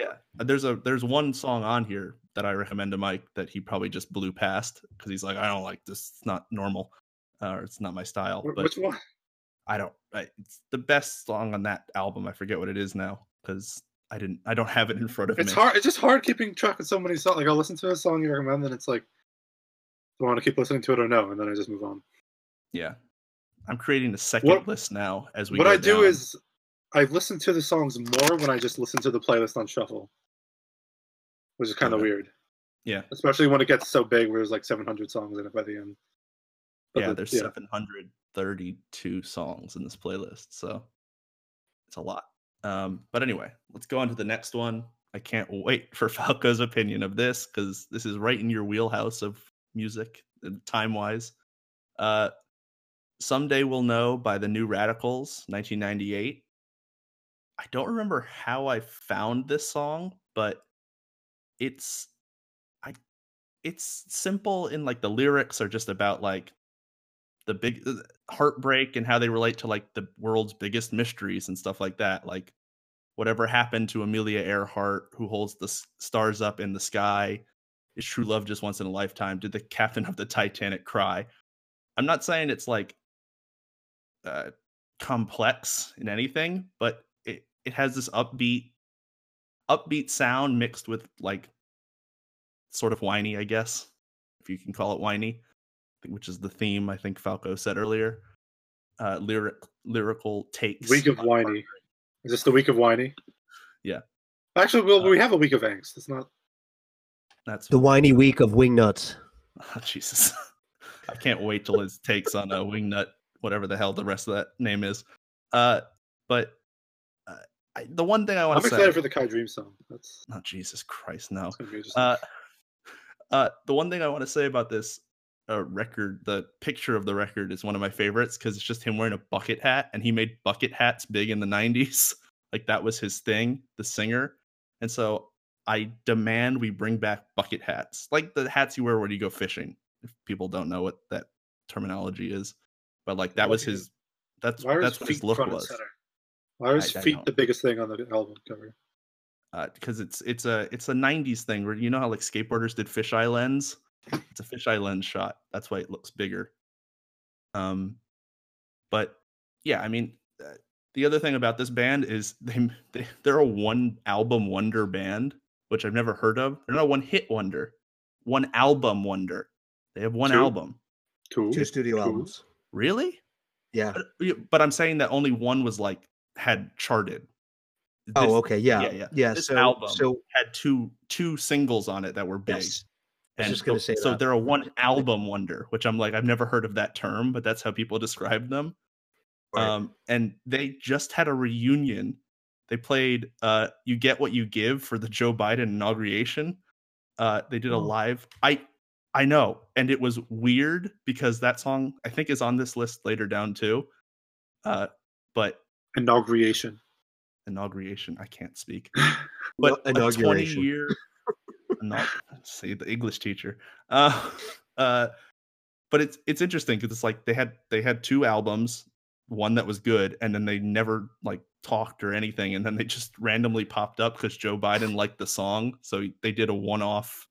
Yeah, there's a there's one song on here that I recommend to Mike that he probably just blew past because he's like, I don't like this. It's not normal, uh, or it's not my style. But Which one? I don't. I, it's the best song on that album. I forget what it is now because I didn't. I don't have it in front of It's me. hard. It's just hard keeping track of so many songs. Like I'll listen to a song you recommend, and it's like, do I want to keep listening to it or no? And then I just move on. Yeah, I'm creating a second What- list now as we. Go. What I do is I listen to the songs more when I just listen to the playlist on shuffle, which is kind of Okay. weird. Yeah. Especially when it gets so big, where there's like 700 songs in it by the end. But yeah, the- there's 732 songs in this playlist, so it's a lot. Um, but anyway, let's go on to the next one. I can't wait [LAUGHS] for Falco's opinion of this because this is right in your wheelhouse of music, time wise. Uh, Someday We'll Know by the New Radicals, 1998. I don't remember how I found this song, but it's I it's simple in like the lyrics are just about like the big uh, heartbreak and how they relate to like the world's biggest mysteries and stuff like that like whatever happened to amelia earhart who holds the stars up in the sky is true love just once in a lifetime did the captain of the titanic cry? I'm not saying it's like uh complex in anything but it it has this upbeat upbeat sound mixed with like sort of whiny i guess if you can call it whiny which is the theme I think Falco said earlier. Uh, lyric lyrical takes. Week of whiny. heartbreak. Is this the week of whiny? Yeah. Actually, well, Uh, we have a week of angst. It's not. That's The whiny week of wingnuts. oh, [LAUGHS] Jesus. [LAUGHS] I can't wait till his takes on a wingnut, whatever the hell the rest of that name is. Uh, but I, the one thing I want to say. I'm excited for the Kai Dream song. That's, oh, Jesus Christ, no. that's gonna be interesting. Uh, uh, the one thing I want to say about this uh, record, the picture of the record is one of my favorites because it's just him wearing a bucket hat, and he made bucket hats big in the '90s. [LAUGHS] Like that was his thing, the singer. And so I demand we bring back bucket hats, like the hats you wear when you go fishing. If people don't know what that terminology is, but like that was his. That's that's what his look was. center? Why are I- I feet don't- the biggest thing on the album cover? because it's it's a it's a 90s thing where you know how like skateboarders did fisheye lens it's a fisheye lens shot that's why it looks bigger um but yeah i mean uh, the other thing about this band is [LAUGHS] they, they they're a one album wonder band which i've never heard of they're not a one hit wonder one album wonder they have one Two? album Cool. Two studio Cool. albums. really Yeah. but, yeah, but i'm saying that only one was like had charted Oh, okay. Yeah. yeah, Yeah. yeah. This so, album so had two two singles on it that were big yes. I was And just gonna so, say so they're a one [LAUGHS] album wonder, which I'm like, I've never heard of that term, but that's how people [LAUGHS] describe them. Right. Um, and they just had a reunion. They played uh You Get What You Give for the Joe Biden inauguration. Uh they did a Oh. live I I know, and it was weird because that song I think is on this list later down too. Uh but Inauguration. inauguration, I can't speak. [LAUGHS] But a 20 inauguration. year [LAUGHS] not say the english teacher uh [LAUGHS] uh but it's it's interesting because it's like they had they had two albums one that was good and then they never like talked or anything and then they just randomly popped up because joe biden liked the song so they did a one-off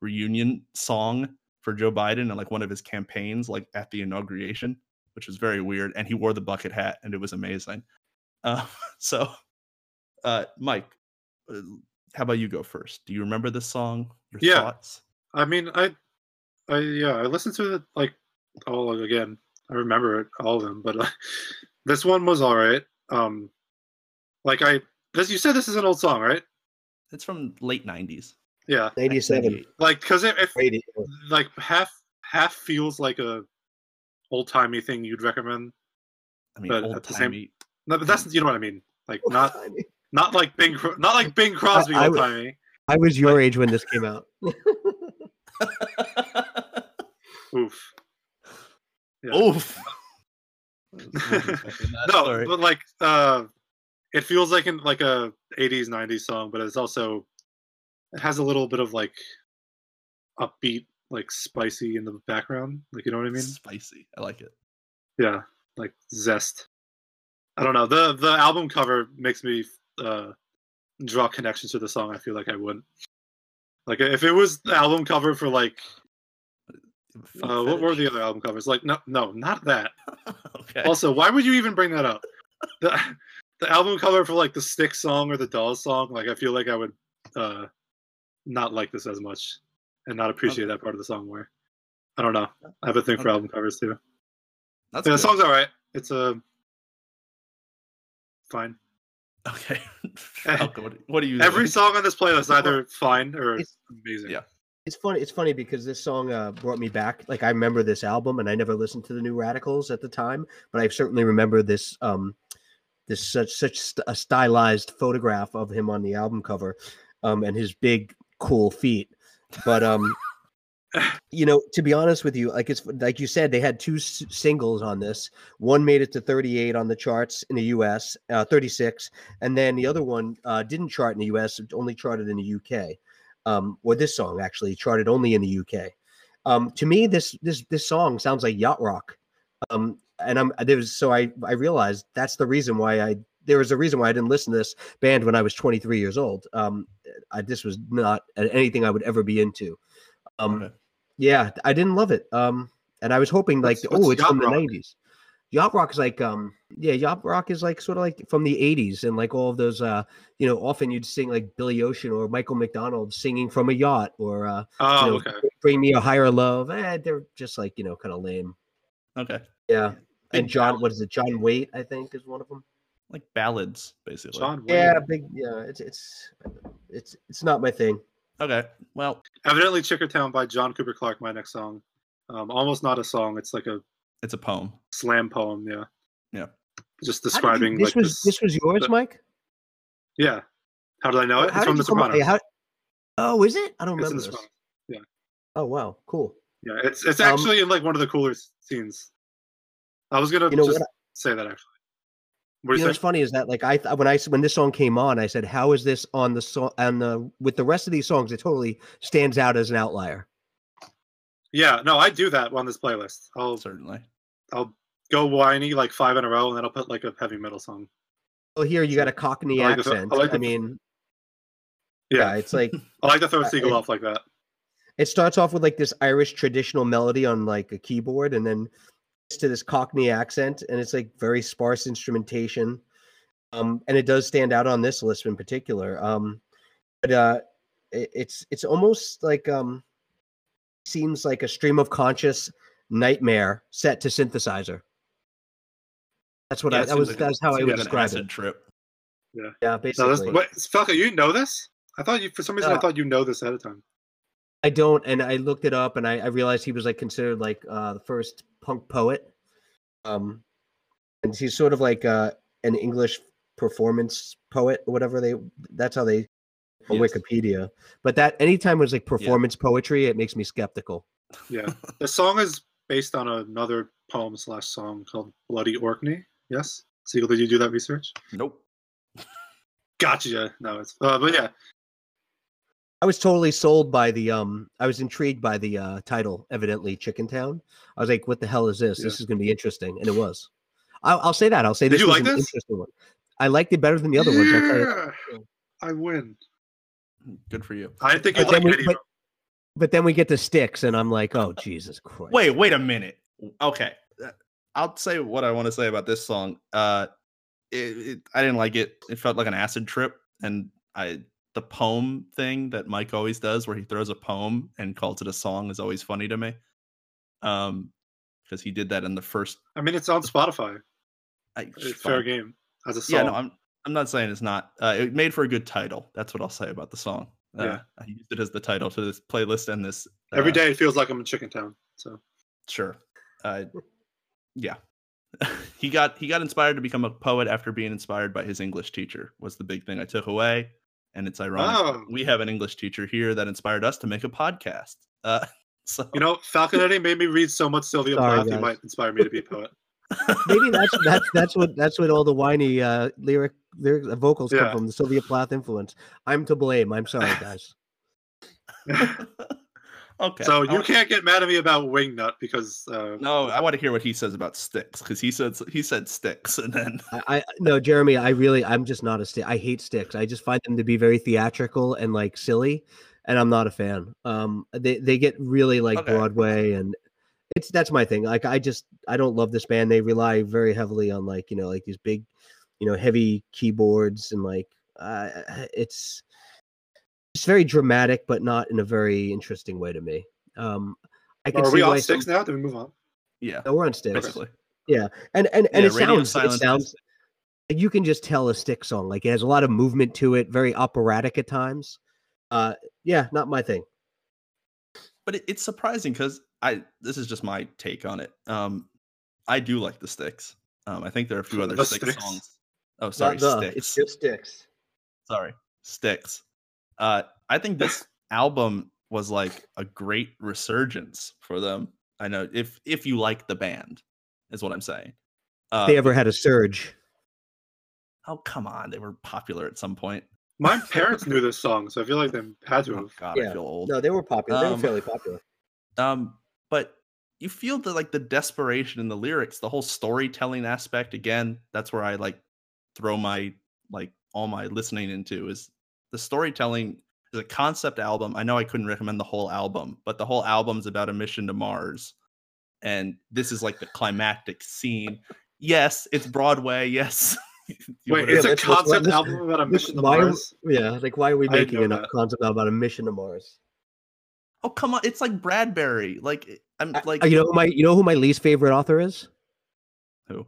reunion song for joe biden and like one of his campaigns like at the inauguration which was very weird and he wore the bucket hat and it was amazing uh [LAUGHS] so uh mike uh, how about you go first? Do you remember this song? Your Yeah. thoughts? I mean, I, I yeah, I listened to it like all again. I remember it, all of them, but uh, [LAUGHS] this one was all right. Um, like I, this you said this is an old song, right? It's from late '90s. Yeah, 97. like because it, if like half half feels like a old timey thing you'd recommend. I mean, But old at the same- timey. No, but that's you know what I mean. Like not not like Bing, not like Bing Crosby I old timey. I was your age when this came out. [LAUGHS] [LAUGHS] Oof. Yeah. Oof. [LAUGHS] no, Sorry. but like uh it feels like in like a 80s 90s song but it's also it has a little bit of like upbeat like spicy in the background like you know what i mean Spicy. I like it. yeah like zest i don't know the the album cover makes me uh draw connections to the song, I feel like I wouldn't. Like if it was the album cover for like uh, what were the other album covers? Like no, no, not that. [LAUGHS] okay. Also, why would you even bring that up? The the album cover for like the Stick song or the doll song, like I feel like I would uh not like this as much and not appreciate that part of the song more. I don't know. I have a thing for Okay. album covers too. That's yeah, the song's all right. It's a uh, fine. Okay. [LAUGHS] Falco, what, what do you Every think? song on this playlist is either fine or It's- amazing. Yeah. It's funny. It's funny because this song uh, brought me back. Like I remember this album, and I never listened to the New Radicals at the time, but I certainly remember this. Um, this such such st- a stylized photograph of him on the album cover, um, and his big cool feet. But um, you know, to be honest with you, like it's like you said, they had two s- singles on this. One made it to 38 on the charts in the U.S., uh, 36, and then the other one uh, didn't chart in the U.S. It only charted in the U.K. Um, or this song actually charted only in the UK. Um, to me, this this this song sounds like yacht rock. Um, and I'm there was so I I realized that's the reason why I there was a reason why I didn't listen to this band when I was 23 years old. Um, I, this was not anything I would ever be into. Um, Okay. yeah, I didn't love it. Um, and I was hoping like, What's- what's oh, it's from the '90s. Yacht rock is like, um, yeah, yacht rock is like sort of like from the '80s, and like all of those, uh, you know, often you'd sing like Billy Ocean or Michael McDonald singing from a yacht, or uh, Oh, you know, okay. bring me a higher love. Eh, they're just like you know, kind of lame. Okay. Yeah, and John, what is it? John Waite, I think, is one of them. Like ballads, basically. John Wayne. Yeah, big. Yeah, it's it's it's it's not my thing. Okay. Well, Evidently, Chickentown by John Cooper Clarke, my next song. Um, almost not a song. It's like a it's a poem. slam poem. Yeah. Yeah. Just How did you- describing this like was this. this was yours, the- Mike. Yeah. How did I know it? How It's from did The you come up- Sopranos. how- oh, is it? I don't It's in remember The this. Sopranos. Oh wow, cool. Yeah, it's it's Um, actually in like one of the cooler scenes. I was gonna You know just what? say that actually. What You know what's funny is that like I when I when this song came on, I said, "How is this on the song?" And the with the rest of these songs, it totally stands out as an outlier. Yeah, no, I do that on this playlist. I'll Certainly. I'll go whiny like five in a row, and then I'll put like a heavy metal song. Well, here you got a Cockney I like the- I accent. like I the- mean, yeah, Yeah, it's like [LAUGHS] I like to throw Uh, Siegel it- off like that. it starts off with like this Irish traditional melody on like a keyboard, and then gets to this Cockney accent, and it's like very sparse instrumentation. Um, and it does stand out on this list in particular. Um, but uh, it, it's it's almost like um, seems like a stream of conscious nightmare set to synthesizer. That's what Yeah, I it that was like that's how I would like describe it. trip. Yeah, No, basically. this, wait, Falco, you know this? I thought you for some reason I Uh, thought you know this ahead of time. I don't, and I looked it up, and I, I realized he was like considered like uh, the first punk poet. Um, and he's sort of like uh, an English performance poet, or whatever they. That's how they on Yes. Wikipedia. But that anytime it was like performance poetry, it makes me skeptical. Yeah, [LAUGHS] the song is based on another poem slash song called "Bloody Orkney." Yes, Siegel, did you do that research? Nope. Gotcha. No, it's uh, but yeah, I was totally sold by the um. I was intrigued by the uh, title, evidently Chicken Town. I was like, "What the hell is this? This is going to be interesting," and it was. I'll, I'll say that. I'll say Did this you was like an this? interesting one. I liked it better than the other ones. I'll tell I win. Good for you. I didn't think But you'd like we- any of but- them. But then we get to Styx, and I'm like, "Oh Jesus Christ!" Wait, wait a minute. Okay. I'll say what I want to say about this song. Uh it, it, I didn't like it. It felt like an acid trip and I the poem thing that Mike always does where he throws a poem and calls it a song is always funny to me. Um because he did that in the first I mean, it's on Spotify. I, It's fine. fair game as a song. Yeah, no, I'm I'm not saying it's not. Uh, it made for a good title. That's what I'll say about the song. Uh, Yeah. I used it as the title to this playlist and this. Every uh, day it feels like I'm in Chicken Town. So Sure. Uh, yeah. [LAUGHS] he got he got inspired to become a poet after being inspired by his English teacher. Was the big thing I took away, and it's ironic. Oh. We have an English teacher here that inspired us to make a podcast. Uh, [LAUGHS] so you know, Falconetti made me read so much Sylvia Sorry, Plath. He might inspire me to be a poet. [LAUGHS] Maybe that's that's that's what that's what all the whiny uh, lyric lyric uh, vocals come from the Sylvia Plath influence. I'm to blame. I'm sorry, [LAUGHS] guys. Okay. So you can't get mad at me about Wingnut because uh, No, I want to hear what he says about Styx because he said he said Styx, [LAUGHS] and then I, I no, Jeremy. I really, I'm just not a stick. I hate Styx. I just find them to be very theatrical and like silly, and I'm not a fan. Um, they they get really like Okay. Broadway, and it's that's my thing. Like I just I don't love this band. They rely very heavily on like you know like these big, you know, heavy keyboards and like uh, it's it's very dramatic, but not in a very interesting way to me. Um, I can are see we why on some- now? Did we move on? yeah, No, we're on Styx. basically. Yeah, and and and Yeah, it sounds it sounds is- like you can just tell a stick song. Like it has a lot of movement to it, very operatic at times. Uh, yeah, not my thing. but it, it's surprising because I this is just my take on it. Um, I do like the Styx. Um, I think there are a few [LAUGHS] other The Styx Styx? songs. Oh, sorry, the, Styx. It's just Styx. sorry, Styx. Uh, I think this album was like a great resurgence for them. I know if if you like the band, is what I'm saying. Uh, they ever had a surge. oh come on, they were popular at some point. My parents knew this song, so I feel like they had to Oh have. God, I Yeah. feel old. No, they were popular. They were Um, fairly popular. Um, but you feel the like the desperation in the lyrics, the whole storytelling aspect. Again, that's where I like throw my like all my listening into is the storytelling is a concept album. I know I couldn't recommend the whole album, but the whole album's about a mission to Mars. And this is like the climactic scene. Yes, it's Broadway. Yes. [LAUGHS] Wait, would've- it's a let's- let's- concept let's- album about a mission to Why- Mars. Yeah, like why are we making a that. concept about a mission to Mars? oh come on, it's like Bradbury. Like I'm like uh, you know who my you know who my least favorite author is? who?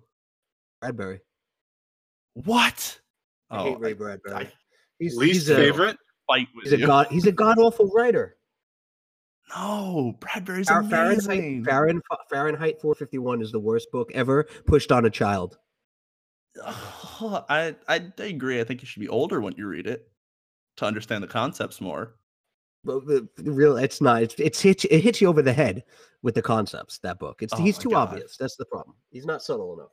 Bradbury. What? I hate Oh, Ray I- Bradbury. I he's Least he's a, favorite? fight with He's a god. He's a god awful writer. No, Bradbury's Far- amazing. Fahrenheit, Fahrenheit, Fahrenheit 451 is the worst book ever pushed on a child. Ugh, I I agree. I think you should be older when you read it to understand the concepts more. But the, the real, it's not. It's it's hits, it hits you over the head with the concepts. That book. It's Oh he's too God. obvious. That's the problem. He's not subtle enough.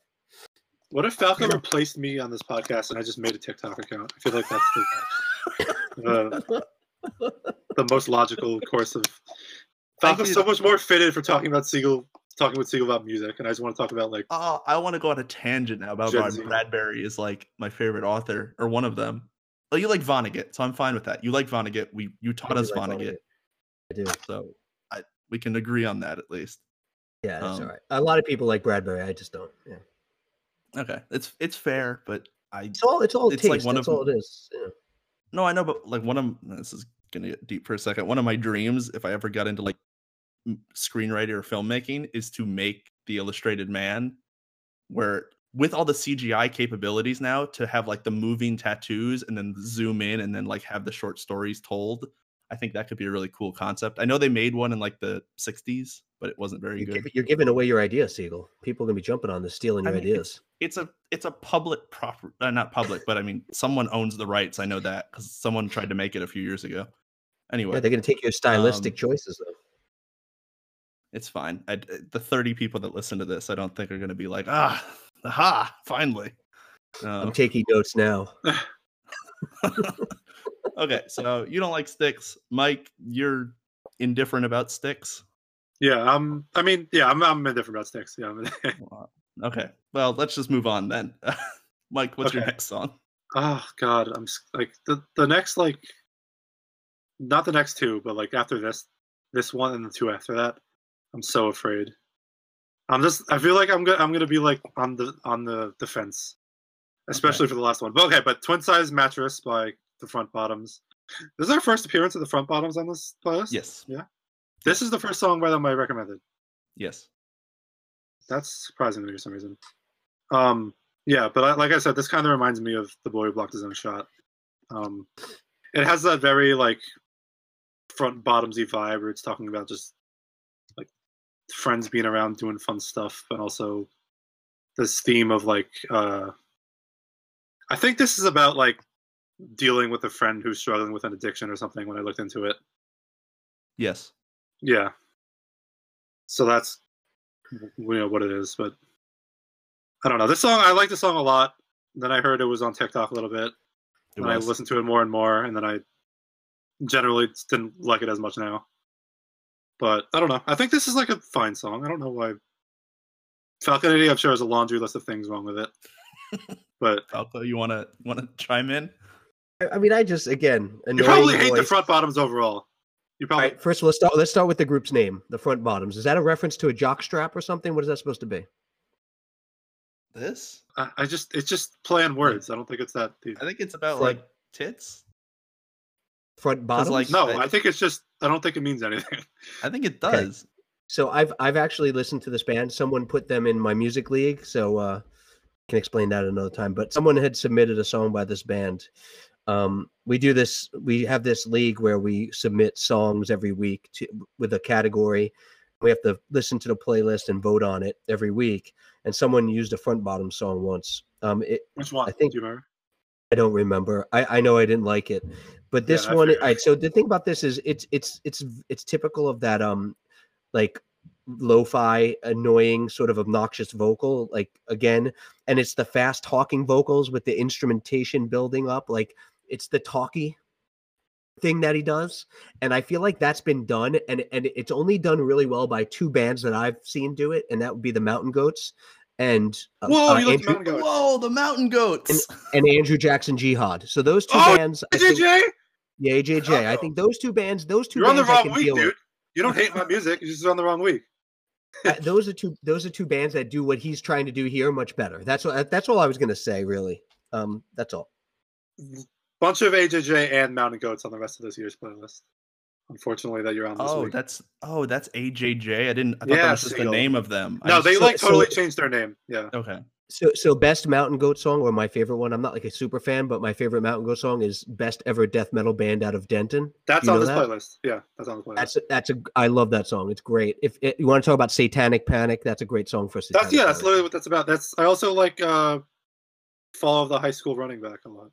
What if Falco replaced me on this podcast and I just made a TikTok account? I feel like that's the, uh, the most logical course of. Falco's did- so much more fitted for talking about Siegel, talking with Siegel about music, and I just want to talk about like Oh, I want to go on a tangent now about Gen why Bradbury is like my favorite author or one of them. Oh, you like Vonnegut, so I'm fine with that. You like Vonnegut. We you taught us do like Vonnegut, I do. so I we can agree on that at least. Yeah, that's Um, all right. A lot of people like Bradbury. I just don't. Yeah. Okay, it's it's fair, but I It's all. It's all It's taste. like one that's of- all it is. Yeah. No, I know, but like one of this is gonna get deep for a second. One of my dreams, if I ever got into like screenwriting or filmmaking, is to make the Illustrated Man, where with all the CGI capabilities now, to have like the moving tattoos and then zoom in and then like have the short stories told. I think that could be a really cool concept. I know they made one in like the '60s, but it wasn't very You're, good. giving, you're giving away your idea, Siegel. People are gonna be jumping on this, stealing I your mean, ideas. it's a it's a public proper uh, not public but i mean someone owns the rights i know that because someone tried to make it a few years ago anyway Yeah, they're gonna take your stylistic um, choices though. it's fine I, the 30 people that listen to this i don't think are going to be like ah aha finally I'm taking notes now. [LAUGHS] okay so you don't like Styx mike you're indifferent about Styx yeah. Um, I mean, yeah, I'm I'm indifferent about Styx. Yeah, I'm- [LAUGHS] okay well let's just move on then [LAUGHS] mike what's your next song oh God, I'm like the the next like, not the next two, but like after this, this one and the two after that, I'm so afraid. I'm just I feel like I'm gonna I'm gonna be like on the on the defense, especially for the last one. But okay, but twin size mattress by the front bottoms. This is our first appearance of the front bottoms on this playlist. yes This is the first song by them I recommended. yes That's surprising to me for some reason. Um, yeah, but I, like I said, this kind of reminds me of the boy who blocked his own shot. Um, it has that very like front bottomsy vibe where it's talking about just like friends being around doing fun stuff, but also this theme of like uh, I think this is about like dealing with a friend who's struggling with an addiction or something. When I looked into it, yes yeah. So that's you know what it is, but I don't know. This song I like the song a lot. Then I heard it was on TikTok a little bit, it and I listened to it more and more, and then I generally didn't like it as much now. but I don't know. I think this is like a fine song. I don't know why. Falcon I'm sure, has a laundry list of things wrong with it. [LAUGHS] but Falco, you wanna wanna chime in? I, I mean, I just again, you probably annoying hate the front bottoms overall. You probably right, first let's start. Let's start with the group's name, the front bottoms. Is that a reference to a jock strap or something? What is that supposed to be? This? I, I just it's just play on words. I don't think it's that deep. I think it's about Front- like tits. Front bottoms. like- No, I- I think it's just I don't think it means anything. [LAUGHS] I think it Okay. does. So I've I've actually listened to this band. Someone put them in my music league, so uh can explain that another time. But someone had submitted a song by this band. Um, we do this. We have this league where we submit songs every week to with a category. We have to listen to the playlist and vote on it every week. And someone used a front bottom song once. Um, it, Which one? I think- Do you remember? I don't remember. I, I know I didn't like it, but this I one. Right. So the thing about this is it's it's it's it's typical of that um like lo-fi annoying sort of obnoxious vocal like again and it's the fast talking vocals with the instrumentation building up like it's the talky thing that he does and i feel like that's been done and and it's only done really well by two bands that i've seen do it and that would be the mountain goats and uh, Whoa, uh, like the Mountain Goats. Whoa, the mountain goats. and andrew jackson jihad so those two Oh, bands I think, JJ, yeah AJJ. I Oh. think those two bands those two you're on the wrong week, deal with. dude. You don't hate my music. You're just on the wrong week. [LAUGHS] Uh, those are two those are two bands that do what he's trying to do here much better. That's what that's all I was gonna say, really. Um, that's all. Bunch of AJJ and Mountain Goats on the rest of this year's playlist. Unfortunately, that you're on this Oh, week. that's oh, that's AJJ. I didn't. I thought that was just the name of them. I No, just- they so- like so- totally changed their name. Yeah. Okay. So so best mountain goat song or my favorite one. I'm not like a super fan, but my favorite mountain goat song is best ever death metal band out of Denton. That's on this that? playlist. Yeah, that's on the playlist. That's a, that's a I love that song. It's great. If, if you want to talk about Satanic Panic, that's a great song for Satanic. That's yeah, that's literally what that's about. That's I also like uh Fall of the High School Running Back a lot.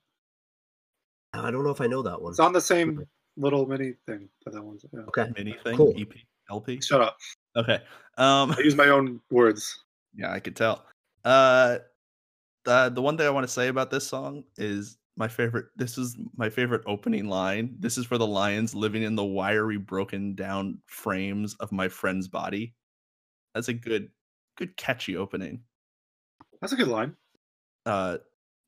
I don't know if I know that one. It's on the same little mini thing that that one's. Yeah. Okay. Mini thing. Cool. EP. LP. Shut up. Okay. Um. I use my own words. Yeah, I could tell. Uh, the the one thing I want to say about this song is my favorite. This is my favorite opening line. This is for the lions living in the wiry, broken down frames of my friend's body. That's a good, good catchy opening. That's a good line. Uh,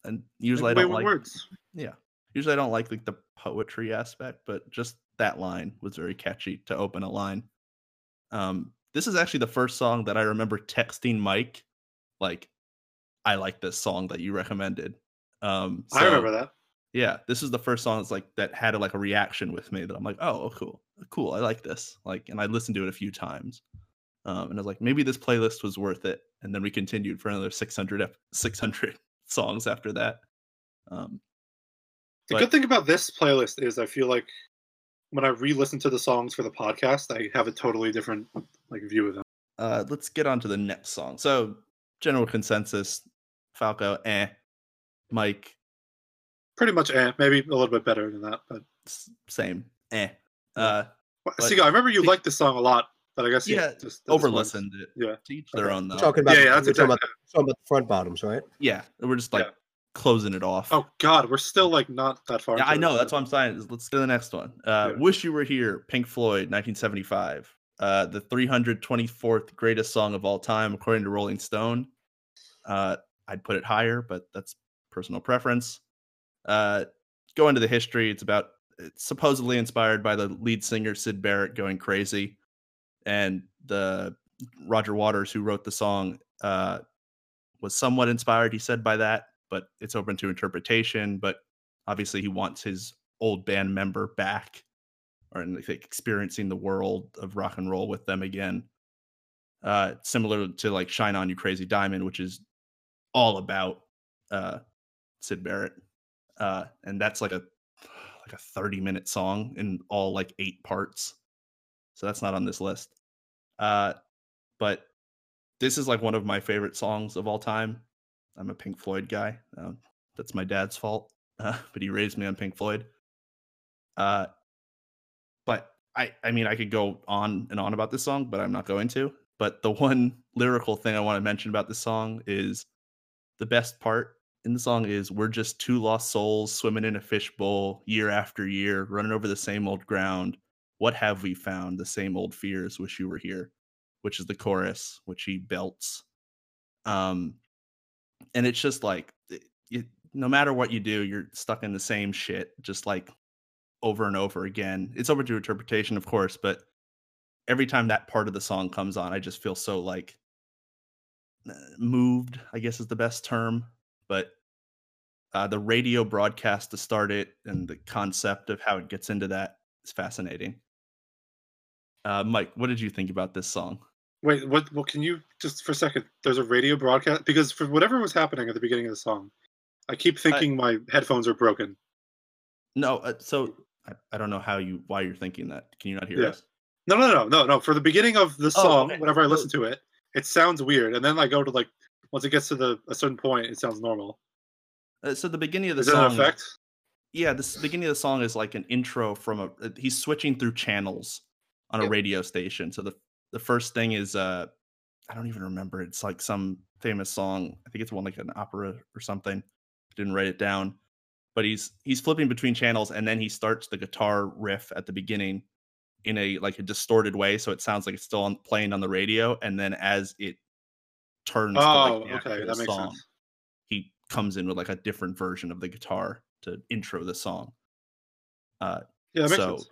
and usually I Way don't like. words. Yeah, usually I don't like like the poetry aspect, but just that line was very catchy to open a line. Um, this is actually the first song that I remember texting Mike, like, I like this song that you recommended. Um, I remember that. Yeah, this is the first song that's like that had a, like a reaction with me that I'm like, oh, cool, cool, I like this. Like, and I listened to it a few times, um, and I was like, maybe this playlist was worth it. And then we continued for another 600 ep- 600 [LAUGHS] songs after that. Um, The but- good thing about this playlist is I feel like when I re-listen to the songs for the podcast, I have a totally different like view of them. uh, let's get on to the next song. So, general consensus: Falco, eh. Mike, Pretty much, eh, maybe a little bit better than that. But same, eh. Uh, Well, But- see, I remember you See- liked this song a lot, but I guess you yeah, just over point- listened. Yeah. To each their Okay. own, though. We're talking about Yeah, yeah, that's we're talking about, exactly. talking about the front bottoms, right? yeah, we're just like Yeah. Closing it off. Oh God, we're still like not that far. yeah, I know. That's what I'm saying. Let's go to the next one. Uh, Yeah. "Wish You Were Here," Pink Floyd, 1975. Uh, the 324th greatest song of all time, according to Rolling Stone. Uh, I'd put it higher, but that's personal preference. Uh, go into the history. It's about it's supposedly inspired by the lead singer Syd Barrett going crazy, and the Roger Waters who wrote the song uh, was somewhat inspired. He said by that, but it's open to interpretation. But obviously, he wants his old band member back, or like experiencing the world of rock and roll with them again. Uh, similar to like "Shine On You Crazy Diamond," which is all about uh, Syd Barrett, uh, and that's like a like a thirty minute song in all like eight parts. So that's not on this list. Uh, but this is like one of my favorite songs of all time. I'm a Pink Floyd guy. Uh, that's my dad's fault, uh, [LAUGHS] but he raised me on Pink Floyd. Uh, but I, I mean, I could go on and on about this song, but I'm not going to. But the one [LAUGHS] lyrical thing I want to mention about this song is the best part in the song is we're just two lost souls swimming in a fishbowl year after year, running over the same old ground. what have we found? The same old fears. Wish you were here, which is the chorus, which he belts. Um, and it's just like, you, no matter what you do, you're stuck in the same shit, just like over and over again. It's open to interpretation, of course, but every time that part of the song comes on, I just feel so like uh, moved, I guess is the best term. But uh, the radio broadcast to start it and the concept of how it gets into that is fascinating. Uh, Mike, what did you think about this song? Wait, what? Well, can you just for a second? There's a radio broadcast because for whatever was happening at the beginning of the song, I keep thinking my headphones are broken. No, uh, so I, I don't know how you why you're thinking that. Can you not hear Yeah. us? No, no, no, no, no. For the beginning of the Oh, song, okay. whenever I listen to it, it sounds weird, and then I go to like once it gets to the a certain point, it sounds normal. Uh, so the beginning of the Is song, an effect? yeah, this beginning of the song is like an intro from a. He's switching through channels on a Yep. radio station. So the the first thing is uh, I don't even remember. It's like some famous song. I think it's one like an opera or something. Didn't write it down, but he's he's flipping between channels and then he starts the guitar riff at the beginning in a like a distorted way, so it sounds like it's still on, playing on the radio. And then as it turns, to, Oh, like, the okay, that makes song, sense. he comes in with like a different version of the guitar to intro the song. Uh, Yeah, that makes so- sense.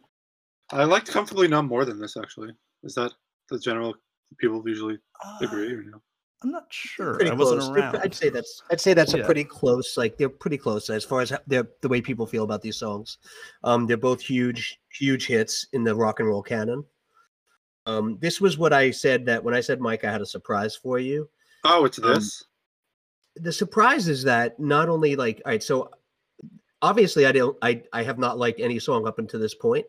I liked "Comfortably Numb" more than this. Actually, is that the general people usually agree or no? I'm not sure. Pretty I wasn't close. around. I'd say that's I'd say that's a pretty close. Like they're pretty close as far as how- they're, the way people feel about these songs. Um, they're both huge, huge hits in the rock and roll canon. Um, this was what I said that when I said Mike, I had a surprise for you. Oh, it's Um, this. the surprise is that not only like all right so obviously i don't i i have not liked any song up until this point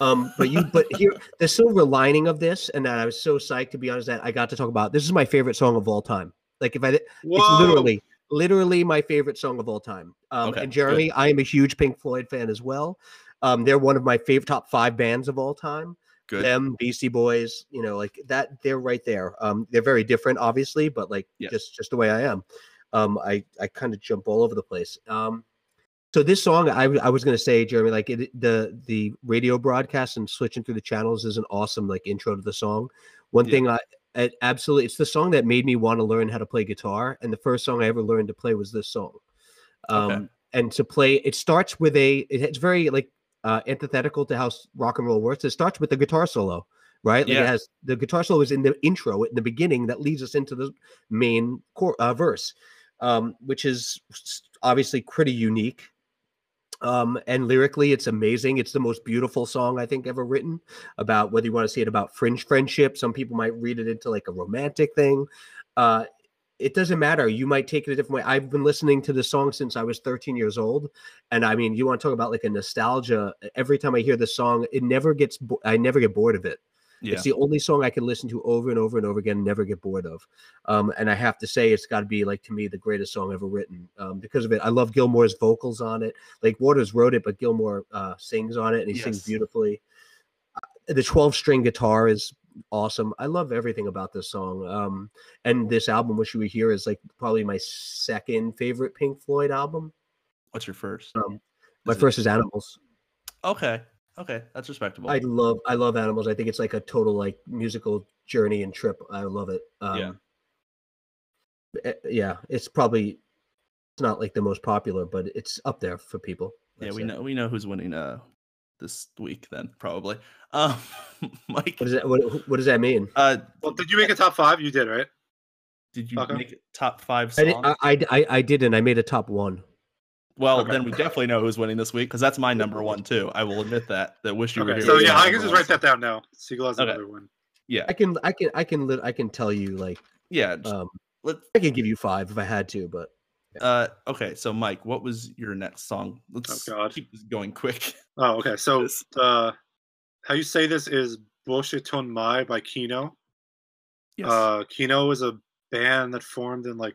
um but you but here [LAUGHS] the silver lining of this and that i was so psyched to be honest that i got to talk about this is my favorite song of all time. Like if i it's literally literally my favorite song of all time. Um Okay, and good. jeremy i am a huge pink floyd fan as well. Um they're one of my favorite top five bands of all time. Good. them beastie boys you know like that they're right there. Um they're very different obviously but like Yes. just just the way i am. Um i i kind of jump all over the place. Um so this song I was going to say jeremy like it, the the radio broadcast and switching through the channels is an awesome like intro to the song one Yeah. thing i it absolutely it's the song that made me want to learn how to play guitar and the first song i ever learned to play was this song um Okay. and to play it starts with a it- it's very like uh antithetical to how rock and roll works it starts with the guitar solo right like Yeah. it has the guitar solo is in the intro in the beginning that leads us into the main core uh, verse um which is obviously pretty unique um and lyrically it's amazing. It's the most beautiful song i think ever written about whether you want to see it about fringe friendship some people might read it into like a romantic thing. Uh it doesn't matter. You might take it a different way. I've been listening to this song since i was 13 years old and i mean you want to talk about like a nostalgia every time i hear this song it never gets bo- i never get bored of it yeah. it's the only song I can listen to over and over and over again, and never get bored of. Um, and I have to say, it's got to be like to me the greatest song ever written um, because of it. I love Gilmour's vocals on it. Like Waters wrote it, but Gilmour uh, sings on it, and he sings beautifully. Uh, The twelve string guitar is awesome. I love everything about this song. Um, and this album, "Wish You Were Here," is like probably my second favorite Pink Floyd album. What's your first? Um, my Is first is Animals. Okay. Okay. That's respectable. I love I love animals. I think it's like a total like musical journey and trip. I love it. Um, Yeah. eh, yeah, it's probably it's not like the most popular, but it's up there for people. yeah, we say. know we know who's winning uh this week then probably. [LAUGHS] Um Mike What does that what, what does that mean? uh Well, did you make a top five? You did, right? did you Okay. make it top 5 I, songs? did, I, I I I didn't. I made a top one. Well, Okay. then we definitely know who's winning this week cuz that's my number 1 too. I will admit that. That wish you were Okay, here. so yeah, I can just one write that down now. Siegel has Okay. another one. Yeah. I can I can I can lit- I can tell you like Yeah, just, um let I can give you five if I had to, but uh okay, so Mike, what was your next song? Let's God. keep this going quick. [LAUGHS] Oh, okay. So uh, how you say this is Boshiton Mai by Kino. Yes. Uh, Kino is a band that formed in like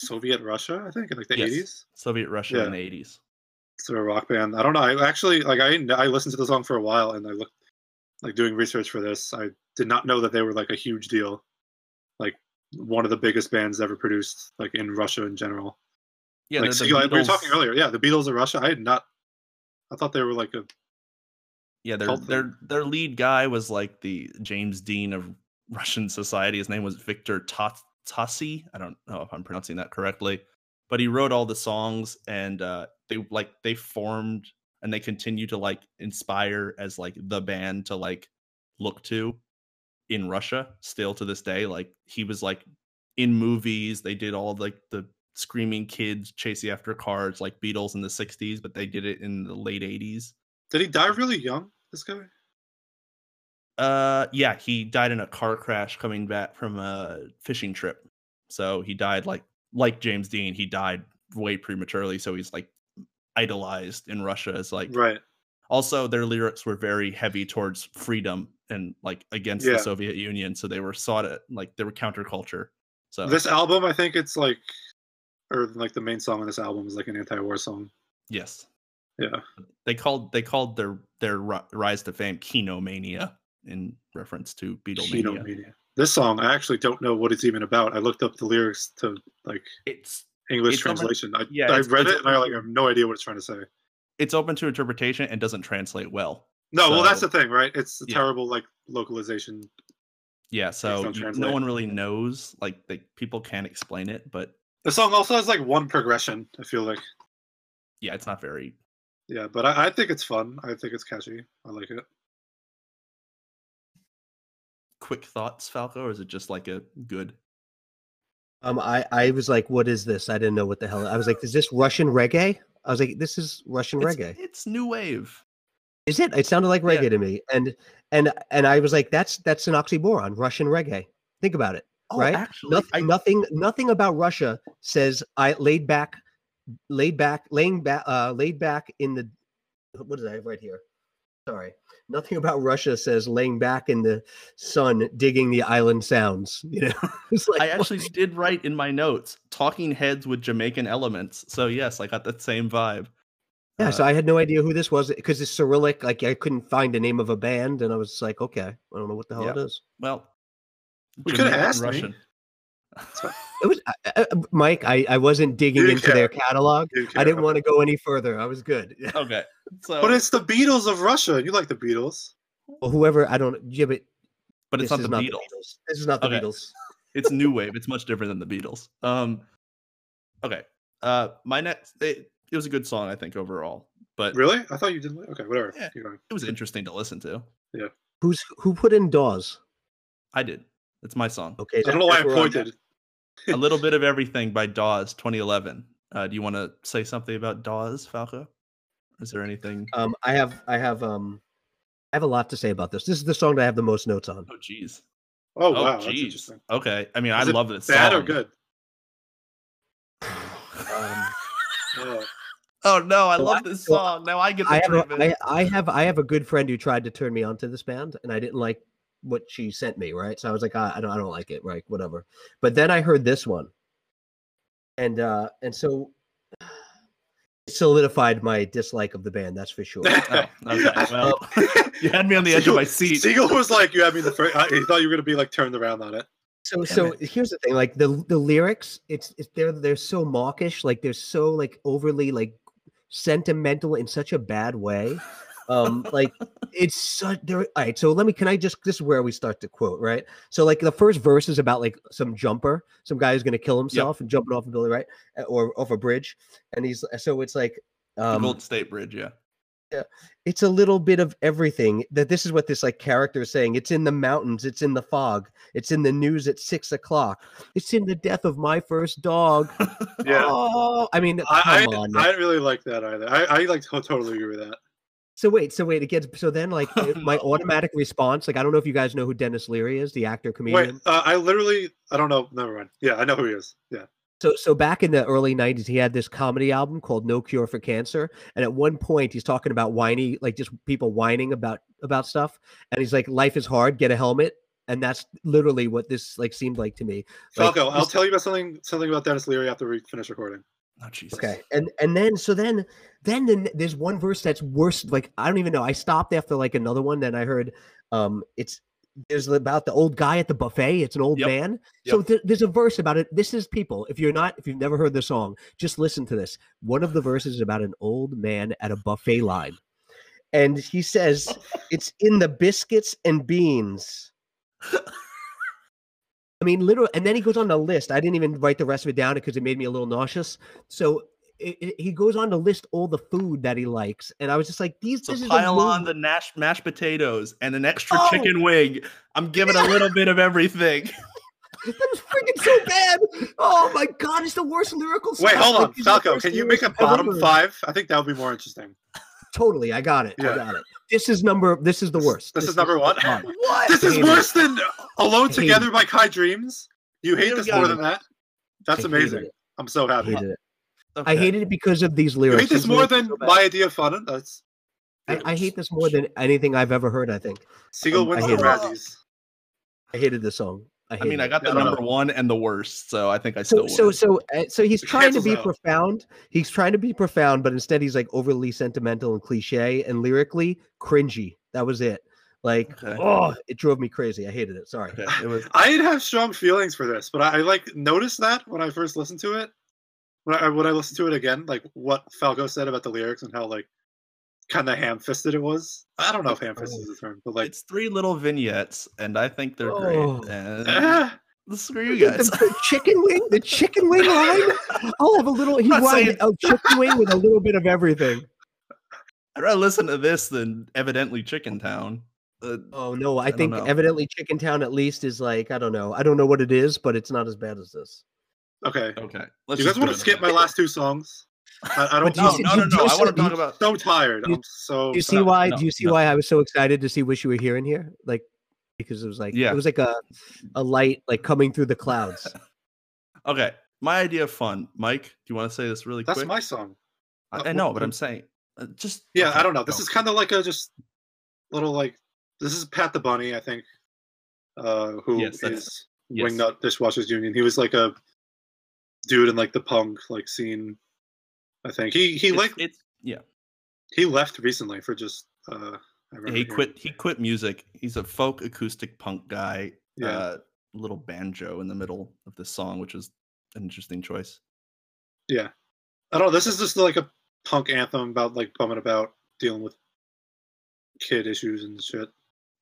Soviet Russia, I think, in like the Yes. eighties. Soviet Russia yeah. in the 80s. It's a rock band. I don't know. I actually like I I listened to the song for a while, and I looked like doing research for this. I did not know that they were like a huge deal, like one of the biggest bands ever produced, like in Russia in general. Yeah, like Siegel, we were talking earlier. Yeah, the Beatles of Russia. I had not. I thought they were like a Yeah, their their their lead guy was like the James Dean of Russian society. His name was Victor Tat- Tassi. I don't know if I'm pronouncing that correctly, but he wrote all the songs, and uh, they like they formed and they continue to like inspire as like the band to like look to in Russia still to this day. Like he was like in movies. They did all like the screaming kids chasing after cars like Beatles in the 60s, but they did it in the late 80s. Did he die really young? This guy? Uh, yeah, he died in a car crash coming back from a fishing trip. So he died like like James Dean. He died way prematurely. So he's like idolized in Russia as like. Right. Also, their lyrics were very heavy towards freedom and like against Yeah. the Soviet Union. So they were sought at like they were counterculture. So This album, I think it's like, or like the main song on this album is like an anti-war song. yes, Yeah. they called they called their their rise to fame Kinomania in reference to Beatlemania. Kinomania. This song, I actually don't know what it's even about. I looked up the lyrics to like It's English It's translation. I, yeah, I read it and I like I have no idea what it's trying to say. it's open to interpretation and doesn't translate well. No, well, that's the thing, right? It's a Yeah. terrible like localization. Yeah, so no one really knows. Like, they, people can't explain it, but The song also has like one progression. I feel like, yeah, it's not very. yeah, but I, I think it's fun. I think it's catchy. I like it. Quick thoughts, Falco, or is it just like a good? Um, I I was like, what is this? I didn't know what the hell. I was like, is this Russian reggae? I was like, this is Russian It's, reggae. it's new wave. Is it? It sounded like Yeah. reggae to me, and and and I was like, that's that's an oxymoron. Russian reggae. Think about it. Right? Oh, actually, nothing, I, nothing, nothing about Russia says I laid back, laid back, laying back, uh, laid back in the. What did I have right here? Sorry, nothing about Russia says laying back in the sun, digging the island sounds. [LAUGHS] You know, it's like I actually did write in my notes talking heads with Jamaican elements. So yes, I got that same vibe. yeah. Uh, so I had no idea who this was because it's Cyrillic. Like I couldn't find the name of a band, and I was like, okay, I don't know what the hell Yeah. it is. well, We coulda Jamaican asked me. Russian. It was uh, uh, Mike. I I wasn't digging didn't into their catalog. I didn't want to go any further. I was good. [LAUGHS] Okay, so But it's the Beatles of Russia. You like the Beatles? Well, whoever I don't. Yeah, but but it's not the not Beatles. the Beatles. This is not the Okay. Beatles. it's new wave. It's much different than the Beatles. Um, okay. Uh, my next, it, it was a good song, I think overall, but Really? I thought you didn't. like Okay, whatever. Yeah. It was interesting to listen to. Yeah. Who's who put in Dawes? I did. It's my song. Okay, I don't know why I that's where I'm- pointed. a little [LAUGHS] bit of everything by Dawes, 2011. Uh, do you want to say something about Dawes, Falco? Is there anything? Um, I have I have um, I have a lot to say about this. This is the song that I have the most notes on. Oh, jeez. Oh, Oh, wow, that's jeez. Okay. I mean, Is I love this Bad song. or good? [SIGHS] Um, Oh. [SIGHS] oh no, I So love I- this so song. Now I get the I have a, treatment. I, I have I have a good friend who tried to turn me on to this band, and I didn't like what she sent me. Right, so I was like, I, I don't I don't like it. Right, whatever. But then I heard this one, and uh, and so [SIGHS] it solidified my dislike of the band. That's for sure. [LAUGHS] Oh, okay. Well, [LAUGHS] you had me on the edge of my seat. Siegel was like, "You had me the first. I, he thought you were gonna be like turned around on it." So Damn so here's the thing, like the the lyrics, it's it's they're they're so mawkish, like they're so like overly like sentimental in such a bad way. Um, like [LAUGHS] it's such there. All right, so let me. Can I just? This is where we start to quote, right? So like the first verse is about like some jumper, some guy who's gonna kill himself and jumping off a building, right, Uh, or off a bridge, and he's so it's like um, State Bridge, yeah. Yeah, it's a little bit of everything that this is what this like character is saying it's in the mountains it's in the fog it's in the news at six o'clock it's in the death of my first dog [LAUGHS] Yeah. oh i mean I, I, I didn't really like that either. I, I like to- totally agree with that. So wait so wait it gets so then like my [LAUGHS] automatic response like i don't know if you guys know who denis leary is the actor comedian Wait, uh, I literally, I don't know. Never mind. Yeah, I know who he is. Yeah. So, so back in the early '90s, he had this comedy album called "No Cure for Cancer," and at one point, he's talking about whiny, like just people whining about about stuff, and he's like, "Life is hard. Get a helmet." And that's literally what this like seemed like to me. Like, Falco, I'll tell you about something something about Denis Leary after we finish recording. Oh Jesus. Okay, and and then so then then the, there's one verse that's worse. Like I don't even know. I stopped after like another one. Then I heard um it's there's about the old guy at the buffet. It's an old Yep. man. So th- there's a verse about it. This is people. If you're not, if you've never heard the song, just listen to this. One of the verses is about an old man at a buffet line, and he says it's in the biscuits and beans. [LAUGHS] I mean, literally, and then he goes on the list. I didn't even write the rest of it down because it made me a little nauseous. So it, it- he goes on to list all the food that he likes, and I was just like, "These, So this is pile on the nash, mashed potatoes and an extra Oh! chicken wing. I'm giving a little bit of everything. [LAUGHS] That was freaking so bad. Oh my god, it's the worst lyrical. Wait, stuff. hold on, the Falco. Can you make a bottom five? I think that would be more interesting. Totally, I got it. I got it. This is number. This is the worst. This is number one. [LAUGHS] What? This is Hate it. worse than Alone Hate Together by Kai Dreams. You hate this go. more than that? That's I amazing. I'm so I happy. hated it. I hated it because of these You lyrics. hate this These more than so my idea of fun. That's I, I hate this more than anything I've ever heard. I think Siegel Um, I wins the. Razzies. I hated this song. I, I mean, hated I it. got the No, no. number one and the worst, so I think I So still so win. so uh, so he's trying to be out. profound. He's trying to be profound, but instead he's like overly sentimental and cliche and lyrically cringy. That was it. Like, Okay. oh, it drove me crazy. I hated it. Sorry. Okay, [SIGHS] it was I didn't have strong feelings for this, but I, I like noticed that when I first listened to it. When I when I listened to it again, like what Falco said about the lyrics and how like kind of ham-fisted it was. I don't know if ham-fisted is the term, but like it's three little vignettes, and I think they're Oh. great. And eh, [LAUGHS] screw you guys. the chicken wing, the chicken wing [LAUGHS] line. I'll have a little. He not wanted saying- a chicken wing with a little bit of everything. I'd rather listen to this than evidently Chickentown. Uh, Oh no, I, don't think evidently Chickentown at least is like I don't know. I don't know what it is, but it's not as bad as this. okay. okay, Do let's you guys want to skip my last two songs? I, I don't. do you No, see- no, do no, no. I want to talk about. so tired. You- I'm so. Do you see sad. why? no, do you see no. why I was so excited to see "Wish You Were Here" in here? Like because it was like Yeah. it was like a a light like coming through the clouds. [LAUGHS] Okay, my idea of fun, Mike. Do you want to say this really That's quick? my song. I, I know, but I'm saying, uh, just Yeah, okay, I don't know. This go. is kind of like a just little like this is Pat the Bunny, I think, uh, who is Yes, that's- yes. Wingnut Dishwashers Union. He was like a dude in like the punk like scene. I think he he It's- like it's yeah. he left recently for just uh. I Yeah, remember he quit. He quit music. He's a folk acoustic punk guy. Yeah. Uh, little banjo in the middle of this song, which is an interesting choice. Yeah, I don't know. This is just like a punk anthem about like bumming about dealing with kid issues and shit.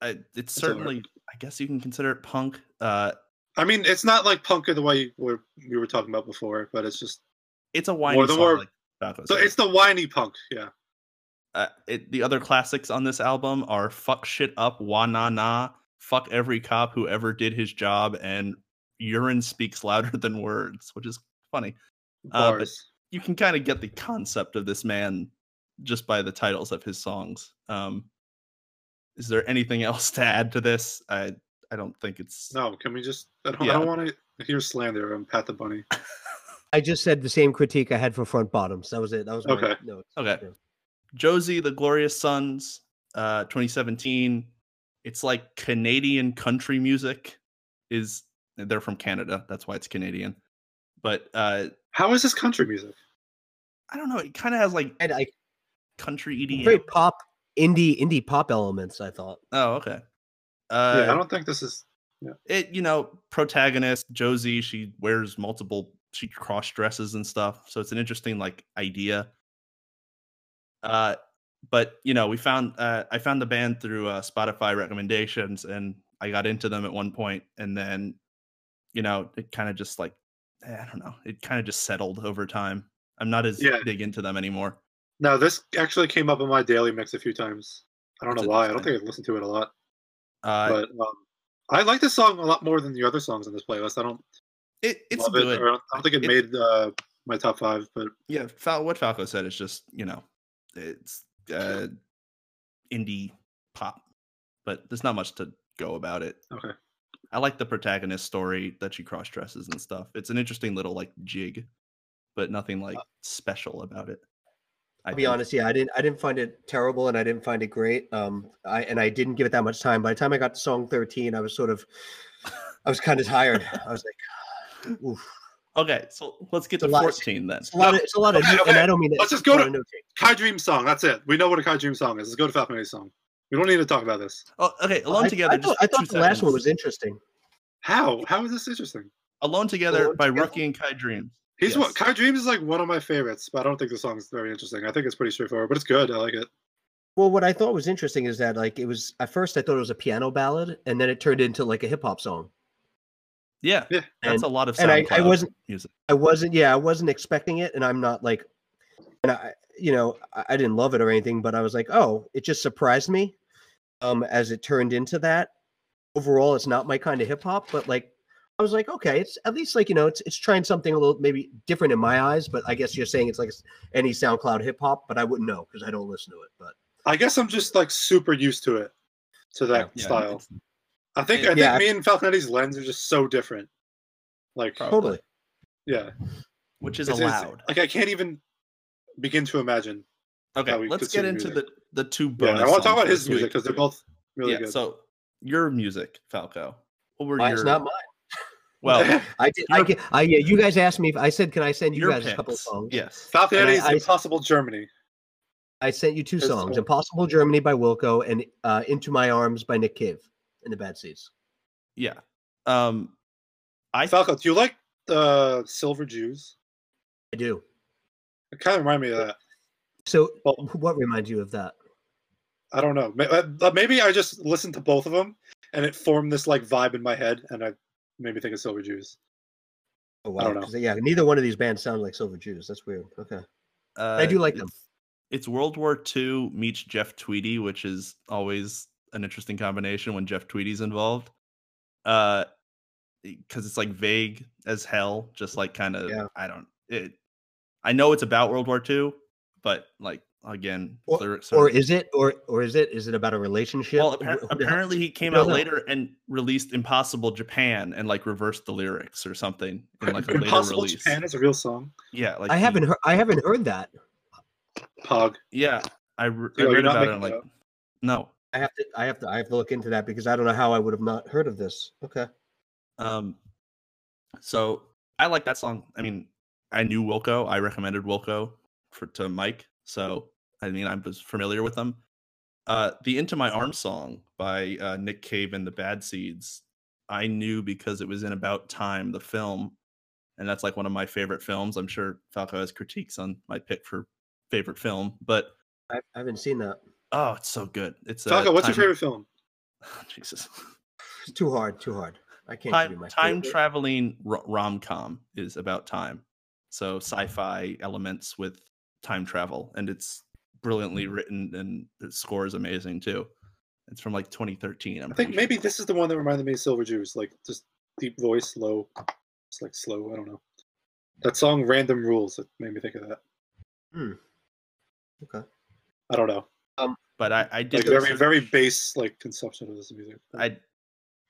I, it's certainly, I guess you can consider it punk. Uh, I mean, it's not like punk in the way we're, we were talking about before, but it's just it's a whiny the song. more- like Falco so said. it's the whiny punk. Yeah, uh, it, the other classics on this album are "Fuck Shit Up," "Wa Na Na," "Fuck Every Cop Who Ever Did His Job," and "Urine Speaks Louder [LAUGHS] Than Words," which is funny. Uh, but- You can kind of get the concept of this man just by the titles of his songs. Um, is there anything [LAUGHS] else to add to this? I I don't think it's No, can we just? I don't, Yeah. I don't want to hear slander on Pat the Bunny. [LAUGHS] I just said the same critique I had for front bottoms. That was it. That was my Okay. notes. Okay. Yeah. Josie, the Glorious Sons, uh, 2017. It's like Canadian country music. Is they're from Canada? That's why it's Canadian. But uh, How is this country music? I don't know. It kind of has like And I country EDM. very pop indie indie pop elements. I thought. Oh, okay. Uh, yeah, I don't think this is. it you know protagonist Josie. She wears multiple. She cross dresses and stuff. So it's an interesting like idea. Uh, but you know, we found uh, I found the band through uh, Spotify recommendations, and I got into them at one point, and then you know, it kind of just like eh, I don't know, it kind of just settled over time. I'm not as Yeah. big into them anymore. No, this actually came up in my daily mix a few times. I don't That's know why. I don't think I've listened to it a lot, Uh, but um, I like this song a lot more than the other songs on this playlist. I don't it, it's love good. it. I don't- I don't think it, It- made uh, my top five, but yeah, Fal- what Falco said is just you know, it's uh, indie pop, but there's not much to go about it. okay. I like the protagonist story that she cross dresses and stuff. It's an interesting little like jig, but nothing like special about it. I'll be think. honest, yeah, I didn't I didn't find it terrible and I didn't find it great. Um I and I didn't give it that much time. By the time I got to song 13, I was sort of I was kind of tired. I was like, oof. Okay, so let's get It's to lot- 14 then. It's a lot of it's a lot of Okay, and. I don't mean Let's just go to- of notating. Kai Dream song. That's it. We know what a Kai Dream song is. Let's go to Falcone's song. We don't need to talk about this. Oh, okay, Alone I, Together. I thought, just I thought two the last one was interesting. How? How is this interesting? Alone Together Alone by Together? Rookie and Kai Dreams. He's Yes. what Kai Dreams is like one of my favorites, but I don't think the song's very interesting. I think it's pretty straightforward, but it's good. I like it. Well, what I thought was interesting is that like it was at first I thought it was a piano ballad, and then it turned into like a hip hop song. Yeah, Yeah. that's And- a lot of and I- I SoundCloud wasn't- music. I wasn't, yeah, I wasn't expecting it, and I'm not like, and I, you know, I, I didn't love it or anything, but I was like, oh, it just surprised me, um, as it turned into that. Overall, it's not my kind of hip hop, but like, I was like, okay, it's at least like you know, it's it's trying something a little maybe different in my eyes, but I guess you're saying it's like any SoundCloud hip hop, but I wouldn't know because I don't listen to it. But I guess I'm just like super used to it, to that Yeah, style. It's- I think Yeah. I think Yeah. me and Falconetti's lens are just so different. Like, totally, yeah, which is It's- it's- allowed. like I can't even begin to imagine. Okay, how we let's get into music. the the two Yeah. I want to talk about his music because they're both really yeah. good. So your music, Falco. What were Why, your? it's not mine. [LAUGHS] well, [LAUGHS] I did. I, get- I yeah. You guys asked me if I said, can I send you your guys a couple of songs? Yes. Falconetti's I- I- Impossible Germany. I sent you two That's songs: cool. "Impossible Germany" by Wilco and uh, "Into My Arms" by Nick Cave in the Bad Seeds. Yeah. Um, I Falco, do you like the Silver Jews? I do. It kind of remind me of that. So, Well- what reminds you of that? I don't know. Uh, Maybe I just listened to both of them and it formed this like vibe in my head, and I made me think of Silver Jews. Oh I don't wow! Yeah, neither one of these bands sound like Silver Jews. That's weird. Okay. uh, I do like them. it's- It's World War II meets Jeff Tweedy, which is always an interesting combination when Jeff Tweedy's involved. Uh, because it's like vague as hell, just like kind of Yeah. I don't it. I know it's about World War II, but like again, Or- lyrics Or is it? Or or is it? Is it about a relationship? well, Wh- appar- who- apparently he came don't out know. later and released Impossible Japan and like reversed the lyrics or something in like a [LAUGHS] later Impossible release. Japan is a real song. Yeah, like I he- haven't heard. I haven't heard that. Pog. Yeah, I, re- I read about it. and, like, up? no, I have to. I have to. I have to look into that because I don't know how I would have not heard of this. Okay. Um, so I like that song. I mean, I knew Wilco. I recommended Wilco for to Mike. So I mean, I was familiar with them. Uh, the "Into My Arms" song by uh, Nick Cave and the Bad Seeds. I knew because it was in About Time, the film, and that's like one of my favorite films. I'm sure Falco has critiques on my pick for favorite film, but I, I haven't seen that. Oh, it's so good. It's uh, Falco, what's your favorite film? [LAUGHS] Jesus. It's too hard. Too hard. I can't give you time, my time favorite. traveling rom com is about time so sci-fi elements with time travel and it's brilliantly written and the score is amazing too it's from like 2013 I'm I think pretty maybe this is the one that reminded me of Silver Jews, like just deep voice, low. It's like slow. I don't know. That song "Random Rules" it made me think of that. Hmm. Okay. I don't know. But i i did Like very very base like conception of this music. i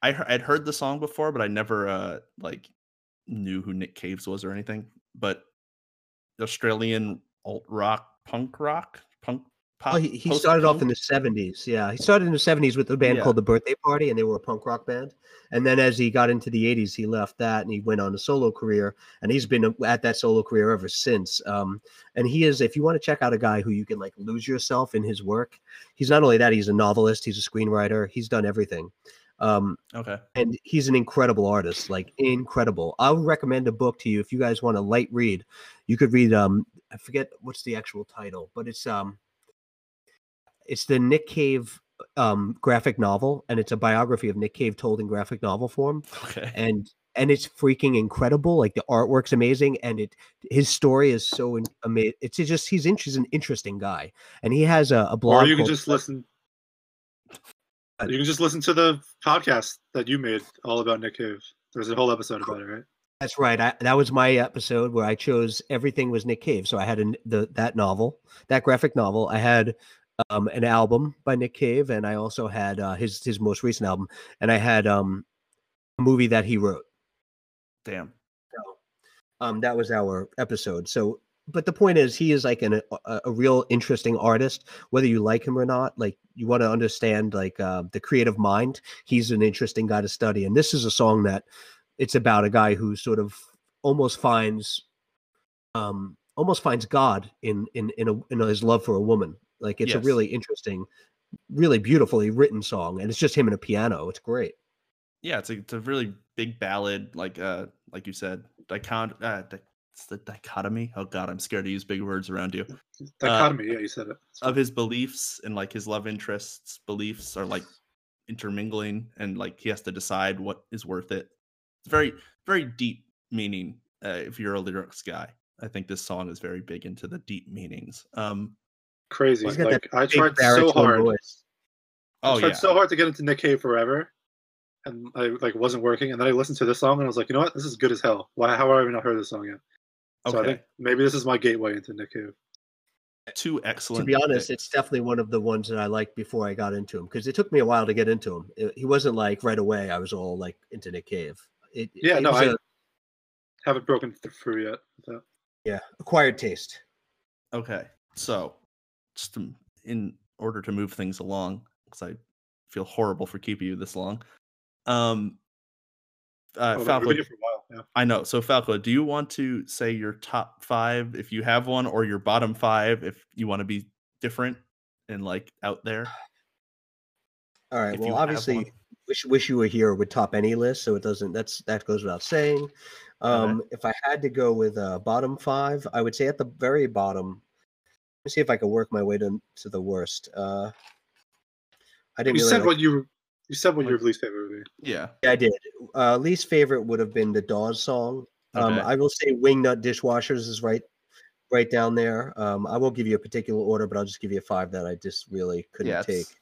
i i'd heard the song before but i never uh like knew who nick caves was or anything but australian alt rock punk rock punk pop Oh, he, he started off in the 70s. Yeah. He started in the 70s with a band Yeah. called The Birthday Party, and they were a punk rock band. And then as he got into the 80s, he left that and he went on a solo career. And he's been at that solo career ever since. Um, and he is, if you want to check out a guy who you can like lose yourself in his work, he's not only that, he's a novelist, he's a screenwriter, he's done everything. Um, okay and he's an incredible artist like incredible i would recommend a book to you if you guys want a light read you could read um i forget what's the actual title but it's um it's the nick cave um graphic novel and it's a biography of nick cave told in graphic novel form okay and and it's freaking incredible like the artwork's amazing and it his story is so amazing it's just he's, in, he's an interesting guy and he has a, a blog Or you can just listen. You can just listen to the podcast that you made all about Nick Cave. There's a whole episode about it, right? That's right. I, that was my episode where I chose everything was Nick Cave. So I had an, the that novel, that graphic novel. I had um, an album by Nick Cave, and I also had uh, his his most recent album, and I had um, a movie that he wrote. damn So, um, that was our episode. So, but the point is, he is like an, a, a real interesting artist. Whether you like him or not, like you want to understand like uh, the creative mind. He's an interesting guy to study, and this is a song that it's about a guy who sort of almost finds, um, almost finds God in in in, a, in his love for a woman. Like it's a really interesting, really beautifully written song, and it's just him and a piano. It's great. yeah it's a, it's a really big ballad like uh like you said dicon uh di- it's the dichotomy. Oh God, I'm scared to use big words around you. Dichotomy, yeah, you said it. It's Of his beliefs and like his love interests, beliefs are like intermingling, and like he has to decide what is worth it. It's very, very deep meaning. Uh, if you're a lyrics guy, I think this song is very big into the deep meanings. Um, crazy. He's got that Like I tried so hard. voice. Oh, I oh tried yeah, so hard to get into Nick Cave forever, and I like wasn't working. And then I listened to this song and I was like, you know what, this is good as hell. Why? How have I not heard this song yet? So I think maybe this is my gateway into Nick Cave. Two excellent. To be honest, picks. it's definitely one of the ones that I liked before I got into him because it took me a while to get into him. It- he wasn't like right away. I was all like into Nick Cave. It, Yeah, it no, was I- a- Haven't broken through yet. with that. yeah, acquired taste. Okay, so just to, in order to move things along, because I feel horrible for keeping you this long. Um, uh, Oh, Falco, been here for a while. Yeah. I know. So Falco, do you want to say your top five if you have one, or your bottom five if you want to be different and like out there? All right. If well, obviously, wish wish you were here would top any list, so it doesn't. That's that goes without saying. Um, If I had to go with uh, bottom five, I would say at the very bottom. Let me see if I can work my way to to the worst. Uh, I didn't. You really said like- what you you said what your least favorite would be. Yeah. I did. Uh, least favorite would have been the Dawes song. Um, Okay. I will say Wingnut Dishwashers is right, right down there. Um, I won't give you a particular order, but I'll just give you a five that I just really couldn't Yeah, take. it's-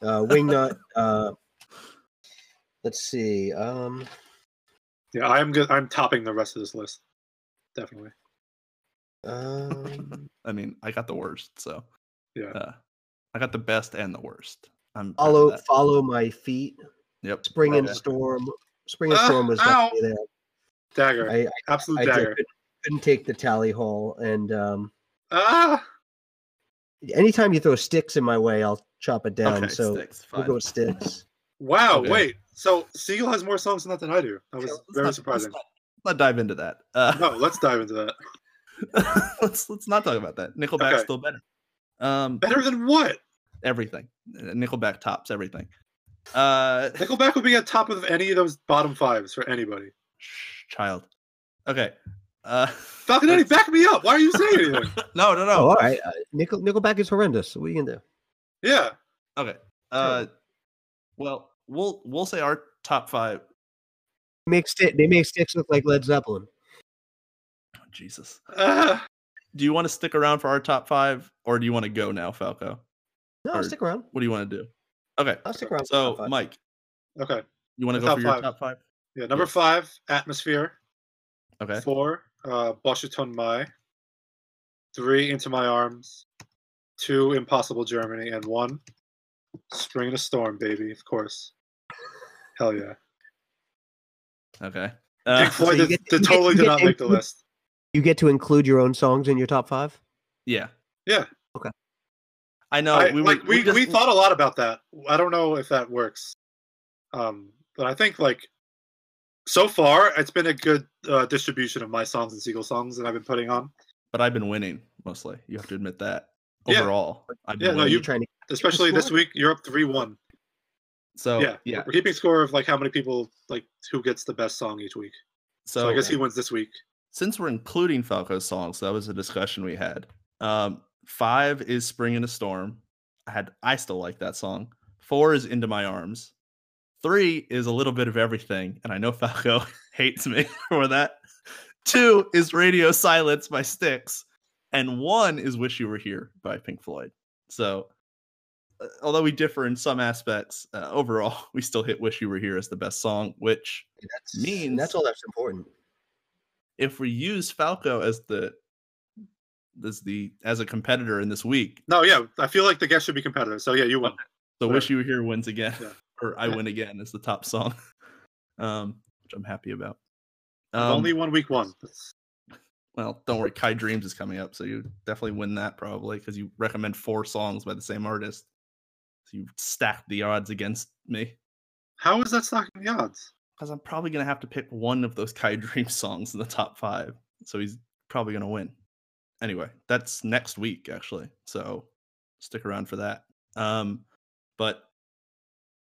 Uh, Wingnut. [LAUGHS] uh, let's see. Um, Yeah, I'm good. I'm topping the rest of this list. Definitely. Um, I mean, I got the worst, so Yeah. uh, I got the best and the worst. I'm follow, follow my feet. Yep. Spring and storm. Spring and Ah, storm was ow. definitely there. Dagger. I, I, Absolute I dagger. couldn't, couldn't take the Tally Hall, and um, Ah. anytime you throw sticks in my way, I'll chop it down. Okay, so Styx. we'll go with Styx. Wow. Okay. Wait. So Siegel has more songs than that than I do. That was Let's very not- let's surprising. not- Let's not dive into that. Uh, No, let's dive into that. [LAUGHS] let's let's not talk about that. Nickelback's Okay. still better. Um, Better than what? everything. Nickelback tops everything. Uh, [LAUGHS] Nickelback would be at top of any of those bottom fives for anybody. child. Okay. Uh, [LAUGHS] Falconetti, let's- back me up. Why are you saying anything? no, no, Oh, no. all right. Uh, Nickel, Nickelback is horrendous. What are you gonna do? yeah. Okay. Uh, well, we'll we'll say our top five. They make sti- they make Styx look like Led Zeppelin. Jesus. Ah. Do you want to stick around for our top five, or do you want to go now, Falco? No, Or- I'll stick around. What do you want to do? Okay. I'll stick around. So, top five. Mike, okay. you want to go top for your five. top five? Yeah. Number Yes. five, Atmosphere. Okay. Four, uh, Washington Mai. Three, Into My Arms. Two, Impossible Germany. And one, Spring in a Storm, baby, of course. Hell yeah. Okay. Pink Uh, Floyd you did, get- did totally did not make the list. You get to include your own songs in your top five. yeah. Yeah. Okay. I know. I, we were- like we, just- we thought a lot about that. I don't know if that works. Um, but I think like so far it's been a good uh, distribution of my songs and Siegel songs that I've been putting on. but I've been winning mostly. You have to admit that. Yeah. Overall, I've been Yeah, no, you- You're trying to. Especially this week, you're up three one. so yeah, yeah. We're keeping score of like how many people like who gets the best song each week. So, So, I guess he wins this week. Since we're including Falco's songs, that was a discussion we had. Um, five is "Spring in a Storm." I had I still like that song. Four is "Into My Arms." Three is a little bit of everything, and I know [LAUGHS] Falco hates me [LAUGHS] for that. Two is "Radio Silence" by Styx, and one is "Wish You Were Here" by Pink Floyd. So, uh, although we differ in some aspects, uh, overall [LAUGHS] we still hit "Wish You Were Here" as the best song, which That's Means- that's all that's important. If we use Falco as the as the as a competitor in this week, No, yeah, I feel like the guest should be competitive. So yeah, you win. so Whatever. "Wish You Were Here" wins again, Yeah. [LAUGHS] or "I. Win Again" is the top song, [LAUGHS] um, which I'm happy about. Um, only one week one. Well, don't worry, Kai Dreams is coming up, so you definitely win that probably because you recommend four songs by the same artist. So you stacked the odds against me How is that stocking the odds? Because I'm probably gonna have to pick one of those [LAUGHS] Kai Dream songs in the top five, so he's probably gonna win. Anyway, that's next week actually, so stick around for that. Um, but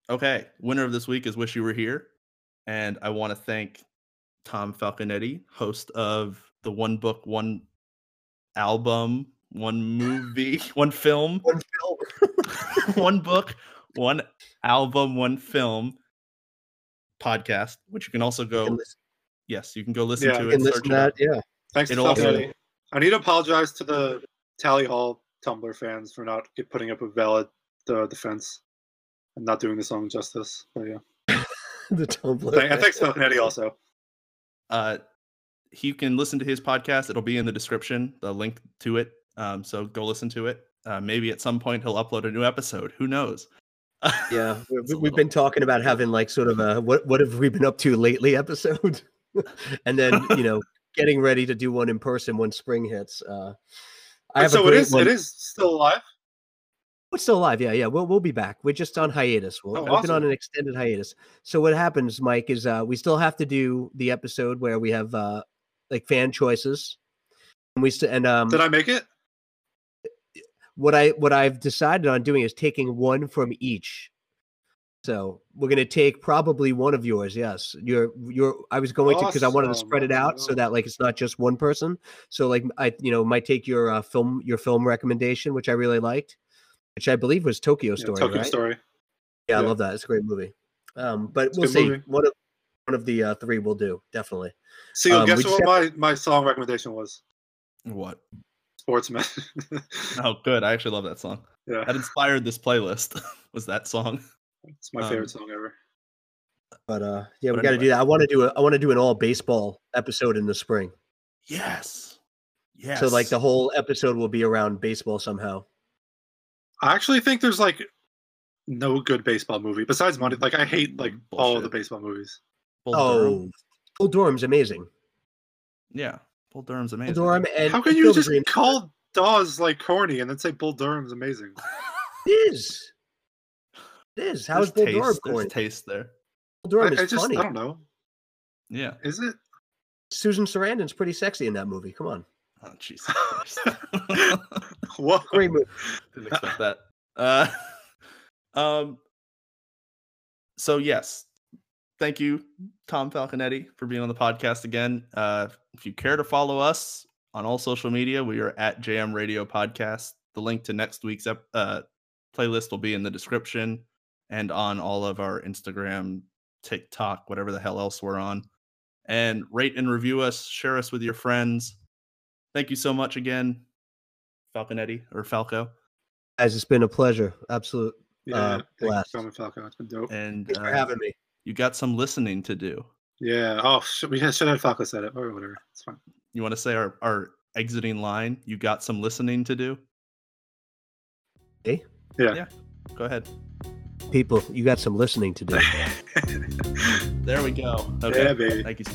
okay, winner of this week is "Wish You Were Here," and I want to thank Tom Falconetti, host of the one book, one album, one movie, [LAUGHS] one film, One film. [LAUGHS] one book, one album, one film podcast, which you can also You go. can Yes, you can go listen Yeah, to it. can search listen it to up. that. Yeah. Thanks to It'll also- I need to apologize to the Tally Hall Tumblr fans for not putting up a valid uh, defense and not doing the song justice. But yeah, [LAUGHS] the Tumblr. Thank- and thanks Falconetti also. uh you can listen to his podcast it'll be in the description the link to it um so go listen to it uh maybe at some point he'll upload a new episode who knows Yeah, [LAUGHS] we- It's a we've been talking about having like sort of a what what have we been up to lately episode, [LAUGHS] and then you know [LAUGHS] getting ready to do one in person when spring hits. Uh, I have so it is. one. It is still alive. It's still alive. Yeah, yeah. We'll we'll be back. We're just on hiatus. We'll, Oh, been on an extended hiatus. So what happens, Mike, is uh, we still have to do the episode where we have uh, like fan choices, and we st- and um, Did I make it? What I what I've decided on doing is taking one from each. So we're gonna take probably one of yours. Yes, your your. I was going to because I wanted to spread it out so that like it's not just one person. So like I you know might take your uh, film your film recommendation, which I really liked, which I believe was Tokyo Yeah, Story. Tokyo right? Story. Yeah, I love that. It's a great movie. Um, but It's we'll see. movie. One of one of the uh, three will do definitely. See, Um, guess we just what my, my song recommendation was? what Sportsman. [LAUGHS] oh good i actually love that song yeah, that inspired this playlist [LAUGHS] was that song it's my um, favorite song ever. But uh, yeah, we got to anyway. do that. I want to do a I want to do an all baseball episode in the spring. yes yes So like the whole episode will be around baseball somehow. I actually think there's like no good baseball movie besides Monday. Like I hate like all of the baseball movies. Bull Durham. Oh, Bull Durham's amazing. yeah Bull Durham's amazing Bull Durham and How can you just Dreams. call Dawes like corny and then say Bull Durham's amazing? [LAUGHS] It is. It is. How is There's Bull Durham taste, there's corny? taste there Bull Durham I, is I just funny. I don't know. yeah Is it? Susan Sarandon's pretty sexy in that movie. Come on, oh jesus Christ. [LAUGHS] [LAUGHS] What? great movie. Didn't expect that. Uh, um. So yes, thank you, Tom Falconetti, for being on the podcast again. Uh, if you care to follow us on all social media, we are at JM Radio Podcast. The link to next week's ep- uh, playlist will be in the description and on all of our Instagram, TikTok, whatever the hell else we're on. And rate and review us, share us with your friends. Thank you so much again, Falconetti or Falco. Guys, it's been a pleasure. Absolute. Yeah, Uh, thank you, blast. Carmen Falco. It's been dope. And Thanks for uh, having me. You got some listening to do. Yeah. Oh, should, we should have Falco said it or whatever. It's fine. You want to say our, our exiting line? You got some listening to do? Hey, Yeah. Go ahead. people, you got some listening to do. [LAUGHS] There we go. Okay. Yeah, baby. Thank you.